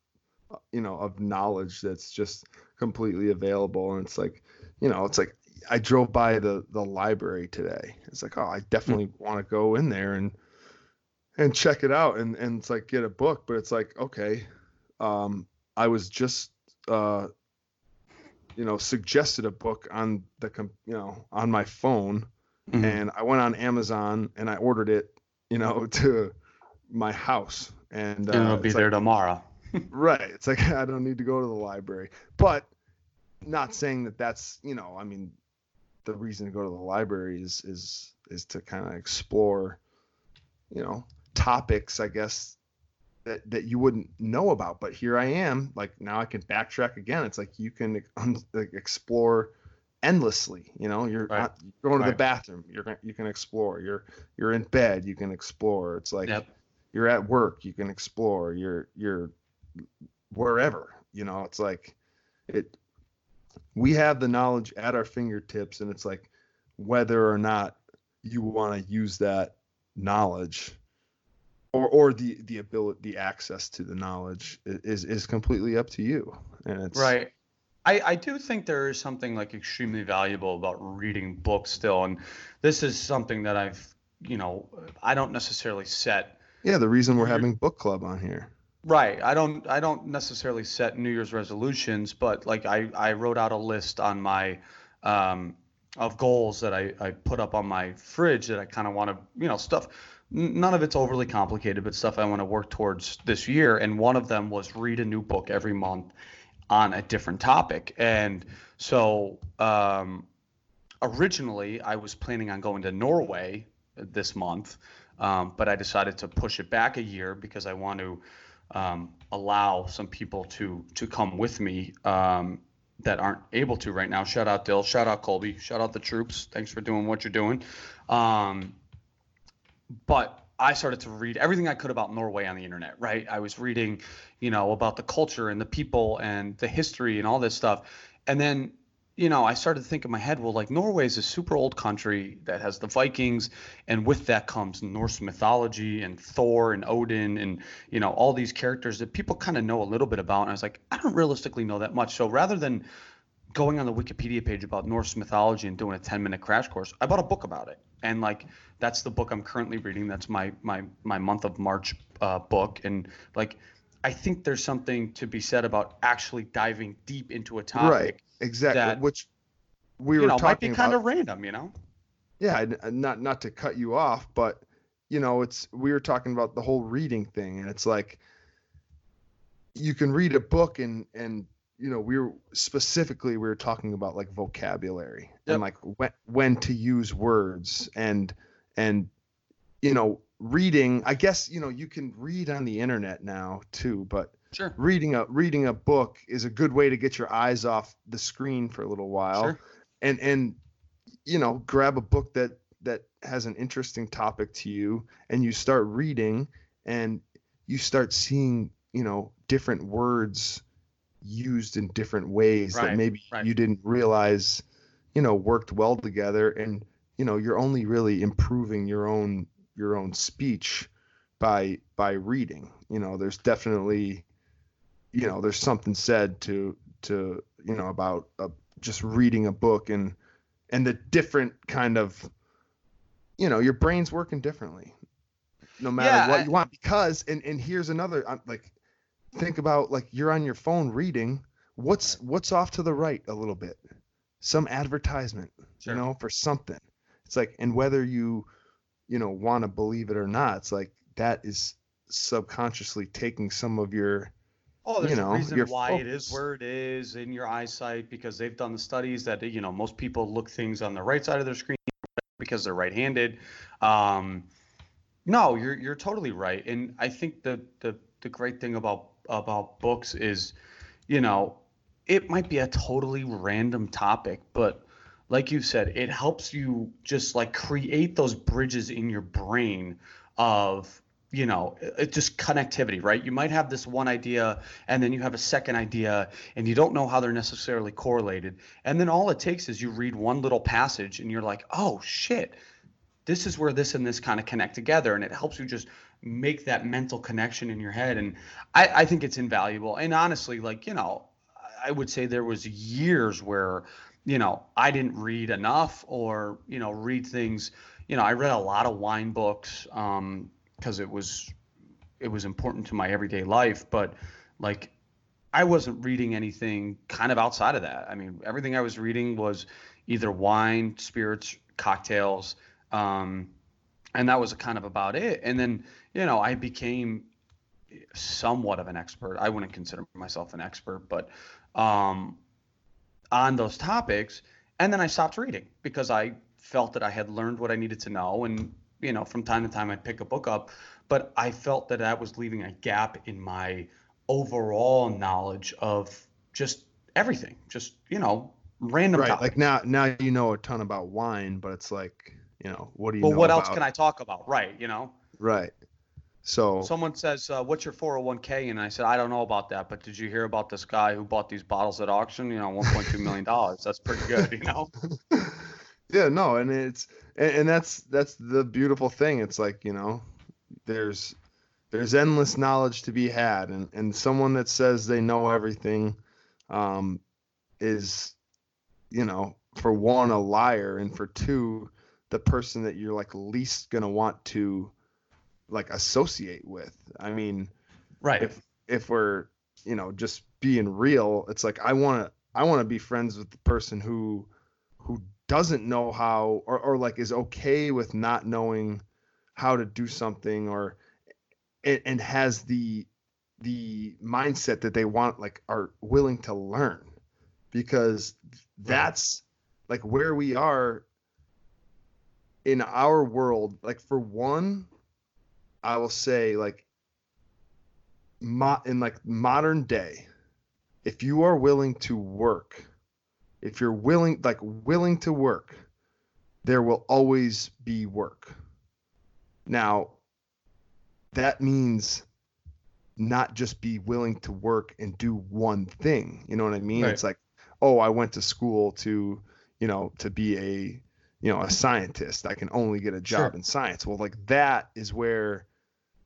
you know, of knowledge that's just completely available. And it's like, you know, it's like I drove by the the library today. It's like, oh, I definitely mm-hmm. want to go in there and and check it out and and it's like get a book. But it's like, okay, um, I was just uh, you know suggested a book on the you know on my phone, mm-hmm. and I went on Amazon and I ordered it, you know, [laughs] to my house, and, uh, and it'll be there like, tomorrow. [laughs] right. It's like [laughs] I don't need to go to the library, but not saying that that's you know I mean the reason to go to the library is is is to kind of explore you know topics I guess that that you wouldn't know about but here I am like now I can backtrack again. It's like you can like, explore endlessly you know? You're, right. not, going to the bathroom. You're you can explore. You're you're in bed. You can explore. It's like yep. you're at work. You can explore. You're you're wherever you know? It's like it we have the knowledge at our fingertips and it's like whether or not you want to use that knowledge or or the the ability the access to the knowledge is is completely up to you and it's right I, I do think there is something like extremely valuable about reading books still and this is something that i've you know i don't necessarily set yeah the reason we're having book club on here Right. I don't I don't necessarily set New Year's resolutions, but like I, I wrote out a list on my um, of goals that I, I put up on my fridge that I kind of want to, you know, stuff. None of it's overly complicated, but stuff I want to work towards this year. And one of them was read a new book every month on a different topic. And so um, originally I was planning on going to Norway this month, um, but I decided to push it back a year because I want to um, allow some people to to come with me um, that aren't able to right now. Shout out Dill, shout out Colby, shout out the troops. Thanks for doing what you're doing. Um, but I started to read everything I could about Norway on the internet, right? I was reading, you know, about the culture and the people and the history and all this stuff. And then you know, I started to think in my head, well, like Norway is a super old country that has the Vikings, and with that comes Norse mythology and Thor and Odin and you know all these characters that people kind of know a little bit about. And I was like, I don't realistically know that much. So rather than going on the Wikipedia page about Norse mythology and doing a 10 minute crash course, I bought a book about it. And like that's the book I'm currently reading. That's my my my month of March uh, book. And like I think there's something to be said about actually diving deep into a topic. Right exactly. That, Which we were know, talking might be kind of random, you know. Yeah, not not to cut you off, but you know, it's we were talking about the whole reading thing, and it's like you can read a book and and you know we were specifically we were talking about like vocabulary yep. and like when when to use words and and you know reading i guess you know you can read on the internet now too but Sure. Reading a reading a book is a good way to get your eyes off the screen for a little while. Sure. And and you know, grab a book that that has an interesting topic to you and you start reading and you start seeing, you know, different words used in different ways right, that maybe right. you didn't realize, you know, worked well together and you know, you're only really improving your own your own speech by by reading. You know, there's definitely you know there's something said to to you know about uh, just reading a book and and the different kind of you know your brain's working differently no matter yeah, what I, you want because and and here's another I'm like think about like you're on your phone reading what's what's off to the right a little bit some advertisement sure. you know for something it's like and whether you you know want to believe it or not it's like that is subconsciously taking some of your Oh, there's you know, a reason why focus. it is where it is in your eyesight because they've done the studies that you know most people look things on the right side of their screen because they're right-handed. Um, no, you're you're totally right, and I think the the the great thing about about books is, you know, it might be a totally random topic, but like you said, it helps you just like create those bridges in your brain of you know it's just connectivity right? You might have this one idea and then you have a second idea and you don't know how they're necessarily correlated. And then all it takes is you read one little passage and you're like oh shit. This is where this and this kind of connect together and it helps you just make that mental connection in your head. And i, I think it's invaluable. And honestly like you know i would say there was years where you know i didn't read enough or you know read things. You know i read a lot of wine books um, because it was it was important to my everyday life. But like i wasn't reading anything kind of outside of that. I mean everything i was reading was either wine spirits cocktails um, and that was kind of about it. And then you know i became somewhat of an expert i wouldn't consider myself an expert but um, on those topics and then i stopped reading because i felt that i had learned what i needed to know and you know, from time to time I'd pick a book up, but I felt that that was leaving a gap in my overall knowledge of just everything, just you know, random. Right, topics. like now, now you know a ton about wine, but it's like, you know, what do you? Well, know what about? else can I talk about? Right, you know. Right. So someone says, uh, "What's your 401k?" and I said, "I don't know about that, but did you hear about this guy who bought these bottles at auction? You know, 1.2 million dollars. That's pretty good, you know." [laughs] yeah, no, and it's and, and that's that's the beautiful thing. It's like you know, there's there's endless knowledge to be had, and and someone that says they know everything, um, is, you know, for one a liar, and for two, the person that you're like least gonna want to, like associate with. I mean, right. If if we're you know just being real, it's like I want to I want to be friends with the person who who doesn't know how or, or like is okay with not knowing how to do something or and, and has the the mindset that they want like are willing to learn because that's like where we are in our world like for one i will say like mo- in like modern day if you are willing to work if you're willing like willing to work there will always be work now that means not just be willing to work and do one thing you know what i mean right. it's like oh i went to school to you know to be a you know a scientist i can only get a job sure. in science well like that is where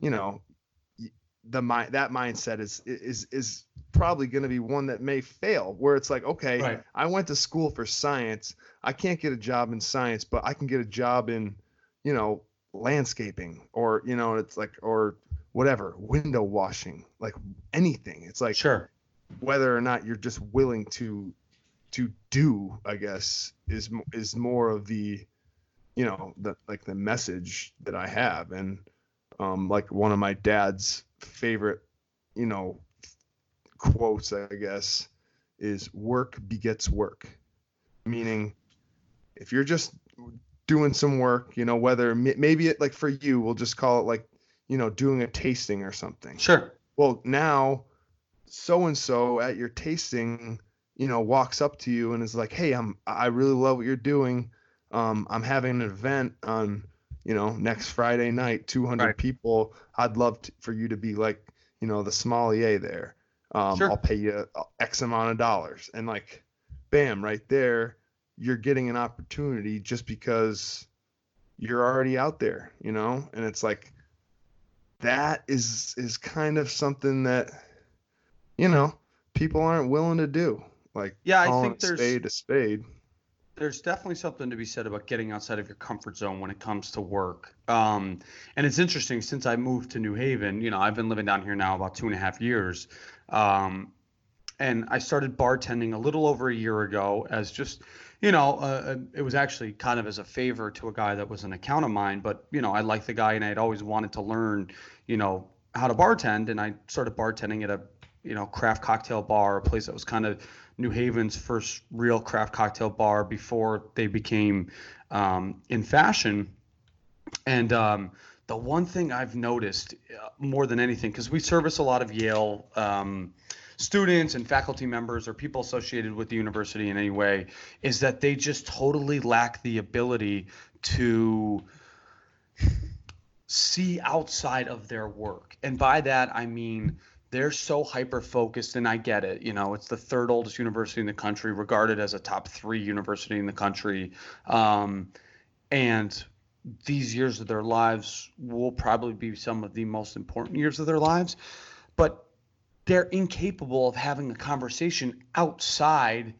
you know the mind that mindset is is is probably going to be one that may fail where it's like okay right. i went to school for science. I can't get a job in science but i can get a job in you know landscaping or you know it's like or whatever window washing like anything. It's like sure. whether or not you're just willing to to do i guess is is more of the you know the like the message that i have. And um like one of my dad's favorite, you know, quotes, I guess, is work begets work. Meaning, if you're just doing some work, you know, whether maybe it like for you, we'll just call it like, you know, doing a tasting or something. Sure. Well, now so and so at your tasting, you know, walks up to you and is like, "Hey, I'm I really love what you're doing. Um, I'm having an event on you know, next Friday night, 200 right. people. I'd love to, for you to be like, you know, the sommelier there. Um, sure. I'll pay you X amount of dollars. And like, bam, right there, you're getting an opportunity just because you're already out there, you know? And it's like, that is, is kind of something that, you know, people aren't willing to do. Like, yeah, I think there's spade a spade there's definitely something to be said about getting outside of your comfort zone when it comes to work. Um, and it's interesting since I moved to New Haven, you know, I've been living down here now about two and a half years. Um, and I started bartending a little over a year ago as just, you know, uh, uh it was actually kind of as a favor to a guy that was an account of mine. But, you know, I liked the guy and I had always wanted to learn, you know, how to bartend. And I started bartending at a, you know, craft cocktail bar, a place that was kind of New Haven's first real craft cocktail bar before they became um, in fashion. And um, the one thing I've noticed uh, more than anything, because we service a lot of Yale um, students and faculty members or people associated with the university in any way, is that they just totally lack the ability to see outside of their work. And by that, I mean they're so hyper focused, and I get it. You know, it's the third oldest university in the country, regarded as a top three university in the country. Um, and these years of their lives will probably be some of the most important years of their lives. But they're incapable of having a conversation outside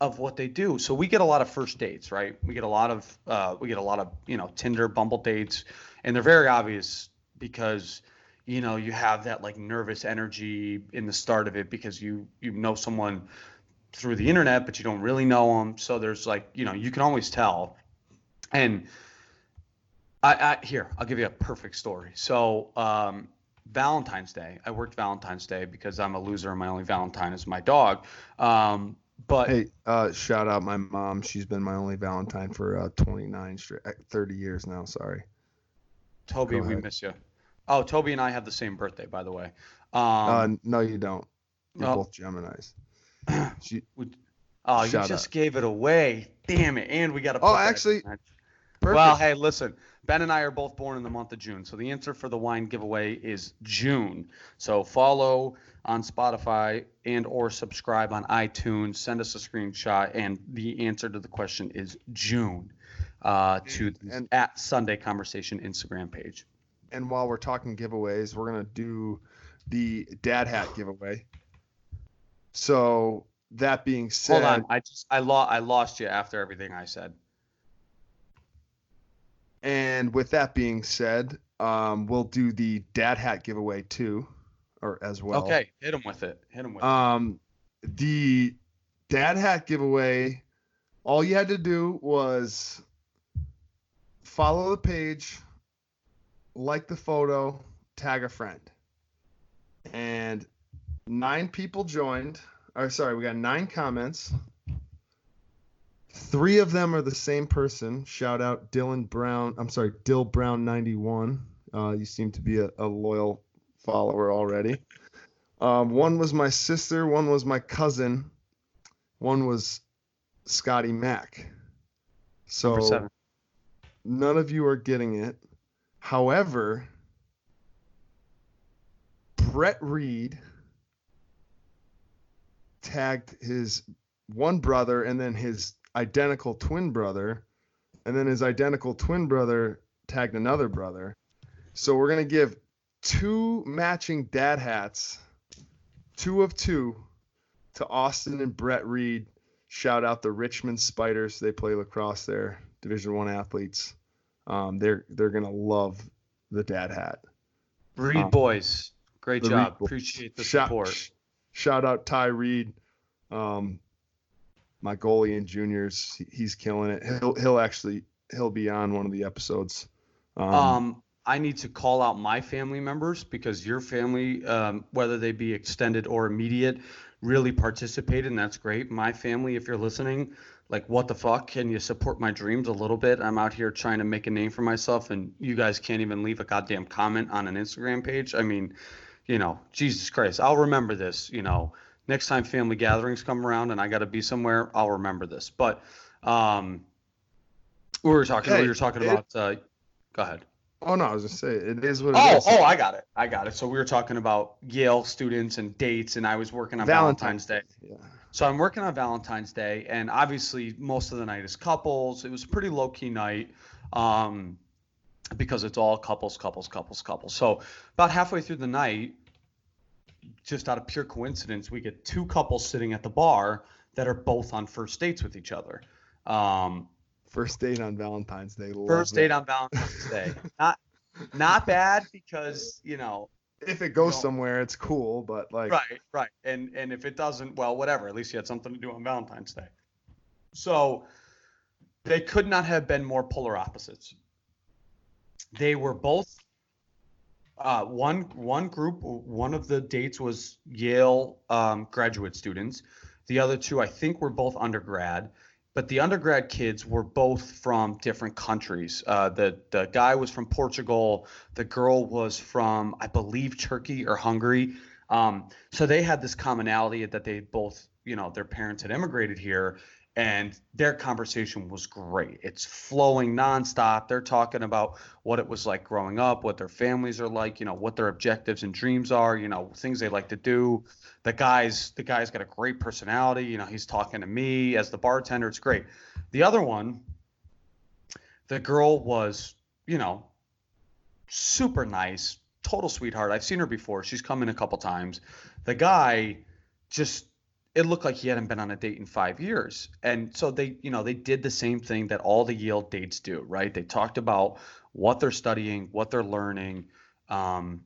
of what they do. So we get a lot of first dates, right? We get a lot of uh, we get a lot of you know Tinder, Bumble dates, and they're very obvious because you know you have that like nervous energy in the start of it because you you know someone through the internet, but you don't really know them. So there's like you know you can always tell. And I, I here I'll give you a perfect story. So um, Valentine's Day. I worked Valentine's Day because I'm a loser and my only Valentine is my dog. Um, but hey, uh, shout out my mom. She's been my only Valentine for uh, 29 straight, uh, 30 years now. Sorry. Toby, we miss you. Oh, Toby and I have the same birthday, by the way. Um, uh, no, you don't. You're both Gemini's. [clears throat] She, oh, you just gave it away. Damn it. And we got to. Oh, actually. Well, hey, listen. Ben and I are both born in the month of June, so the answer for the wine giveaway is June. So follow on Spotify and or subscribe on iTunes. Send us a screenshot, and the answer to the question is June. Uh, to and, at Sunday Conversation Instagram page. And while we're talking giveaways, we're gonna do the dad hat giveaway. So that being said, hold on, I just I lost I lost you after everything I said. And with that being said, um, we'll do the dad hat giveaway too, or as well. Okay, hit him with it. Hit him with um, it. The dad hat giveaway. All you had to do was follow the page, like the photo, tag a friend, and nine people joined. Or sorry, we got nine comments. Three of them are the same person. Shout out Dylan Brown. I'm sorry, Dill Brown 91. Uh, you seem to be a, a loyal follower already. Um, one was my sister. One was my cousin. One was Scotty Mack. So none of you are getting it. However, Brett Reed tagged his one brother and then his identical twin brother, and then his identical twin brother tagged another brother. So we're gonna give two matching dad hats, two of two, to Austin and Brett Reed. Shout out the Richmond Spiders. They play lacrosse there, Division One athletes. Um, they're they're gonna love the dad hat. Reed um, boys, great job. Appreciate the shout, support. Shout out Ty Reed. Um, my goalie in juniors. He's killing it. He'll he'll actually he'll be on one of the episodes. Um, um I need to call out my family members because your family, um, whether they be extended or immediate, really participated, and that's great. My family, if you're listening, like what the fuck, can you support my dreams a little bit? I'm out here trying to make a name for myself, and you guys can't even leave a goddamn comment on an Instagram page. I mean, you know, Jesus Christ, I'll remember this. You know next time family gatherings come around and I got to be somewhere, I'll remember this. But um, we were talking. Hey, we were talking it, about. Uh, go ahead. Oh no, I was just saying it is what it oh, is. Oh, I got it. I got it. So we were talking about Yale students and dates, and I was working on Valentine's, Valentine's Day. Yeah. So I'm working on Valentine's Day, and obviously most of the night is couples. It was a pretty low key night. Um, because it's all couples, couples, couples, couples. So about halfway through the night, just out of pure coincidence, we get two couples sitting at the bar that are both on first dates with each other. Um, first date on Valentine's Day. First date on Valentine's Day. Not not bad because you know if it goes you know, somewhere, it's cool, but like right, right, and and if it doesn't, well, whatever. At least you had something to do on Valentine's Day. So they could not have been more polar opposites. They were both uh, one one group, one of the dates was Yale um, graduate students. The other two, I think, were both undergrad. But the undergrad kids were both from different countries. Uh, the the guy was from Portugal. The girl was from, I believe, Turkey or Hungary. Um, so they had this commonality that they both, you know, their parents had immigrated here, and their conversation was great. It's flowing nonstop. They're talking about what it was like growing up, what their families are like, you know, what their objectives and dreams are, you know, things they like to do. The guy's the guy's got a great personality. You know, he's talking to me as the bartender. It's great. The other one, the girl was, you know, super nice, total sweetheart. I've seen her before. She's come in a couple times. The guy just it looked like he hadn't been on a date in five years. And so they, you know, they did the same thing that all the Yale dates do, right? They talked about what they're studying, what they're learning, um,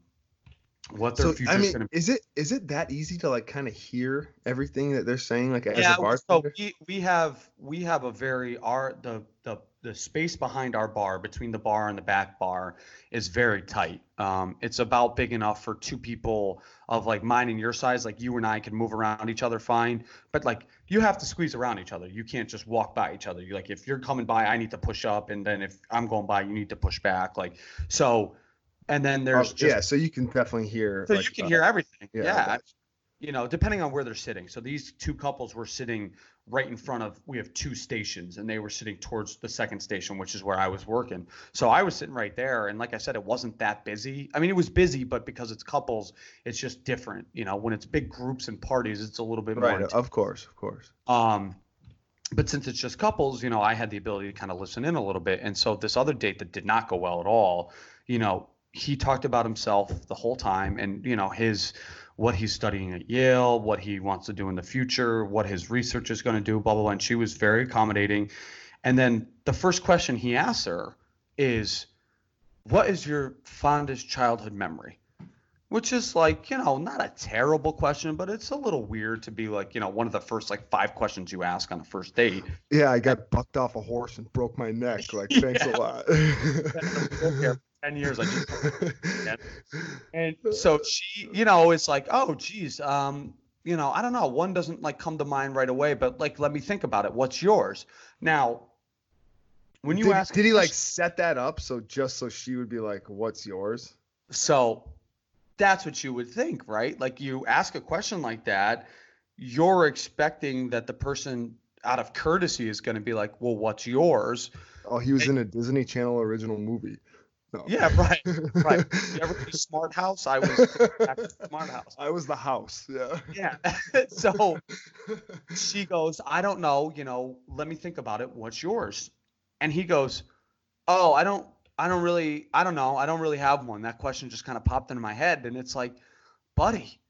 what their so, future I mean, gonna be. Is it is it that easy to like kind of hear everything that they're saying, like yeah, as a bartender? So we, we have we have a very our the the the space behind our bar between the bar and the back bar is very tight. Um, it's about big enough for two people of like mine and your size. Like you and I can move around each other fine, but like you have to squeeze around each other. You can't just walk by each other. You like if you're coming by, I need to push up, and then if I'm going by, you need to push back. Like so, and then there's oh, just, yeah, so you can definitely hear. So like, you can uh, hear everything. Yeah. yeah you know, depending on where they're sitting. So these two couples were sitting right in front of we have two stations and they were sitting towards the second station which is where i was working. So i was sitting right there and like i said it wasn't that busy. I mean it was busy but because it's couples it's just different you know? When it's big groups and parties it's a little bit right, more of course of course. Um but since it's just couples you know i had the ability to kind of listen in a little bit and so this other date that did not go well at all you know he talked about himself the whole time and you know his what he's studying at Yale, what he wants to do in the future, what his research is going to do, blah, blah, blah. And she was very accommodating. And then the first question he asks her is, What is your fondest childhood memory? Which is like, you know, not a terrible question, but it's a little weird to be like, you know, one of the first like five questions you ask on a first date. Yeah, I got bucked off a horse and broke my neck. Like, thanks a lot. [laughs] 10 years I just [laughs] and so she you know it's like oh geez um you know I don't know one doesn't like come to mind right away but like let me think about it. What's yours? Now when you did, ask did he like set that up so just so she would be like what's yours? So that's what you would think right? Like you ask a question like that you're expecting that the person out of courtesy is going to be like well what's yours? Oh he was and, in a disney channel original movie no. Yeah, right, right. [laughs] You ever see Smart House? I was Smart House. I was the house. Yeah. Yeah. [laughs] so she goes, I don't know. You know, let me think about it. What's yours? And he goes, Oh, I don't. I don't really. I don't know. I don't really have one. That question just kind of popped into my head, and it's like, buddy,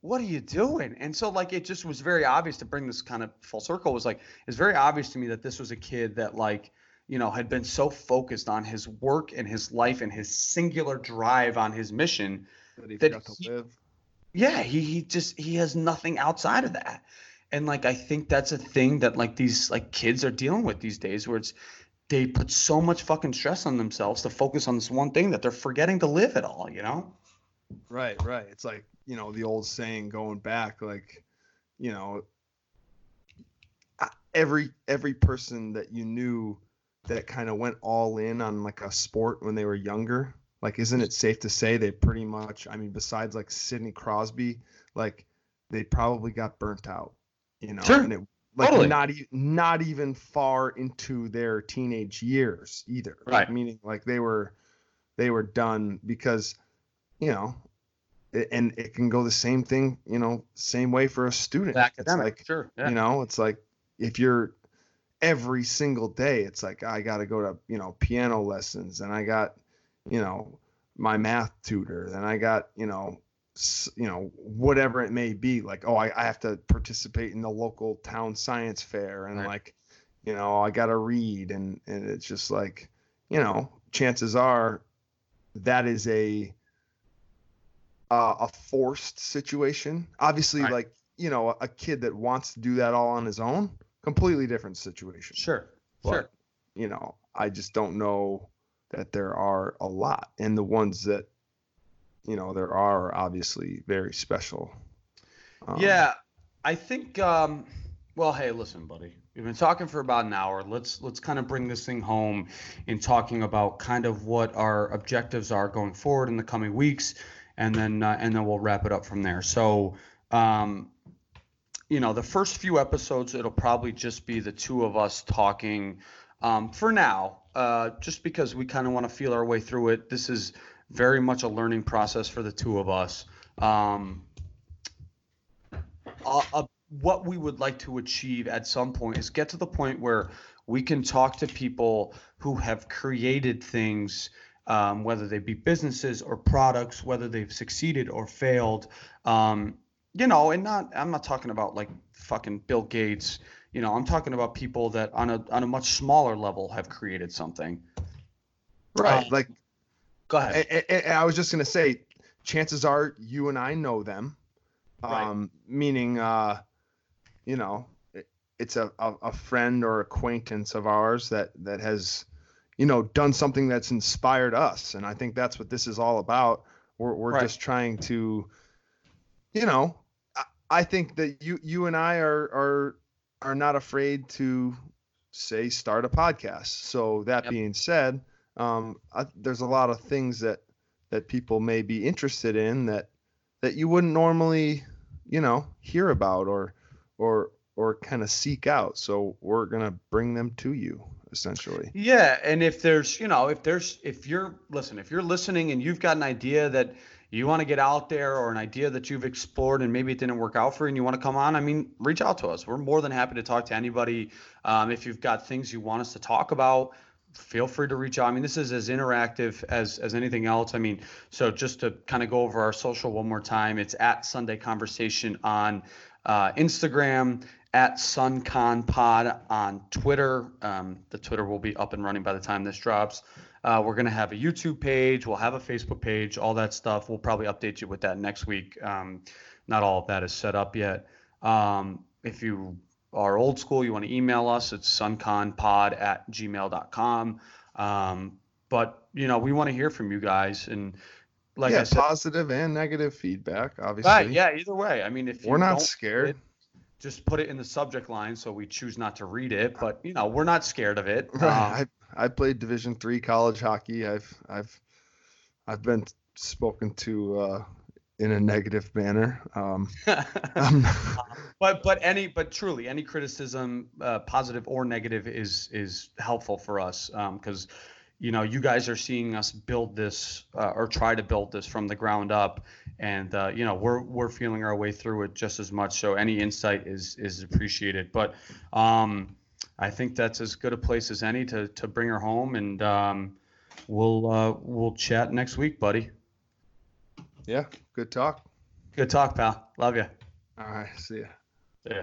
what are you doing? And so like it just was very obvious to bring this kind of full circle. Was like it's very obvious to me that this was a kid that like you know, had been so focused on his work and his life and his singular drive on his mission that he that he, Yeah, he he just he has nothing outside of that. And like I think that's a thing that like these like kids are dealing with these days where it's they put so much fucking stress on themselves to focus on this one thing that they're forgetting to live at all, you know? Right, right. It's like, you know, the old saying going back like, you know, every every person that you knew that kind of went all in on like a sport when they were younger? Like, isn't it safe to say they pretty much, I mean, besides like Sidney Crosby, like they probably got burnt out, you know? Sure. And it, like totally. not even not even far into their teenage years either. Right. Like, meaning like they were they were done because you know and it can go the same thing, you know, same way for a student. Academic, like, sure. Yeah. You know, it's like if you're every single day it's like i got to go to you know piano lessons and i got you know my math tutor and i got you know you know whatever it may be like oh i, I have to participate in the local town science fair and right. like you know i got to read and and it's just like you know chances are that is a uh, a forced situation obviously right. like you know a kid that wants to do that all on his own completely different situation. Sure. But, sure. You know, I just don't know that there are a lot, and the ones that you know there are obviously very special. Um, yeah, I think. Um, well, hey, listen, buddy. We've been talking for about an hour. Let's let's kind of bring this thing home in talking about kind of what our objectives are going forward in the coming weeks, and then uh, and then we'll wrap it up from there. So, um, you know, the first few episodes, it'll probably just be the two of us talking um, for now, uh, just because we kind of want to feel our way through it. This is very much a learning process for the two of us. Um, uh, uh, what we would like to achieve at some point is get to the point where we can talk to people who have created things um, whether they be businesses or products, whether they've succeeded or failed. Um, you know, and not I'm not talking about like fucking Bill Gates. You know, I'm talking about people that on a on a much smaller level have created something. Right. Um, like, go ahead. I, I, I, was just gonna say, chances are you and I know them. Right. Um, meaning, uh, you know, it, it's a, a, a friend or acquaintance of ours that that has you know, done something that's inspired us. And I think that's what this is all about. We're, we're right. just trying to, you know, I, I think that you, you and I are, are, are not afraid to say, start a podcast. So that yep. being said, um, I, there's a lot of things that, that people may be interested in that, that you wouldn't normally, you know, hear about or, or, or kind of seek out. So we're going to bring them to you essentially. Yeah, and if there's, you know, if there's if you're listen, if you're listening and you've got an idea that you want to get out there or an idea that you've explored and maybe it didn't work out for you and you want to come on, I mean, reach out to us. We're more than happy to talk to anybody. Um, if you've got things you want us to talk about, feel free to reach out. I mean, this is as interactive as as anything else. I mean, so just to kind of go over our social one more time, it's at Sunday Conversation on uh, Instagram at SunConPod on Twitter. Um, the Twitter will be up and running by the time this drops. Uh, we're going to have a YouTube page. We'll have a Facebook page, all that stuff. We'll probably update you with that next week. Um, not all of that is set up yet. Um, if you are old school, you want to email us, it's sunconpod at gmail.com. Um, but, you know, we want to hear from you guys. And like yeah, I said, positive and negative feedback, obviously. Right. Yeah. Either way. I mean, if we're not scared. It, just put it in the subject line so we choose not to read it but you know we're not scared of it [laughs] right. Um, I, played division three college hockey i've i've i've been spoken to uh, in a negative manner um, [laughs] but but any but truly any criticism uh, positive or negative is is helpful for us because um, you know, you guys are seeing us build this uh, or try to build this from the ground up, and uh, you know, we're we're feeling our way through it just as much. So any insight is is appreciated. But um, I think that's as good a place as any to to bring her home, and um, we'll uh, we'll chat next week, buddy. Yeah, good talk. Good talk, pal. Love you. All right, see ya. See ya.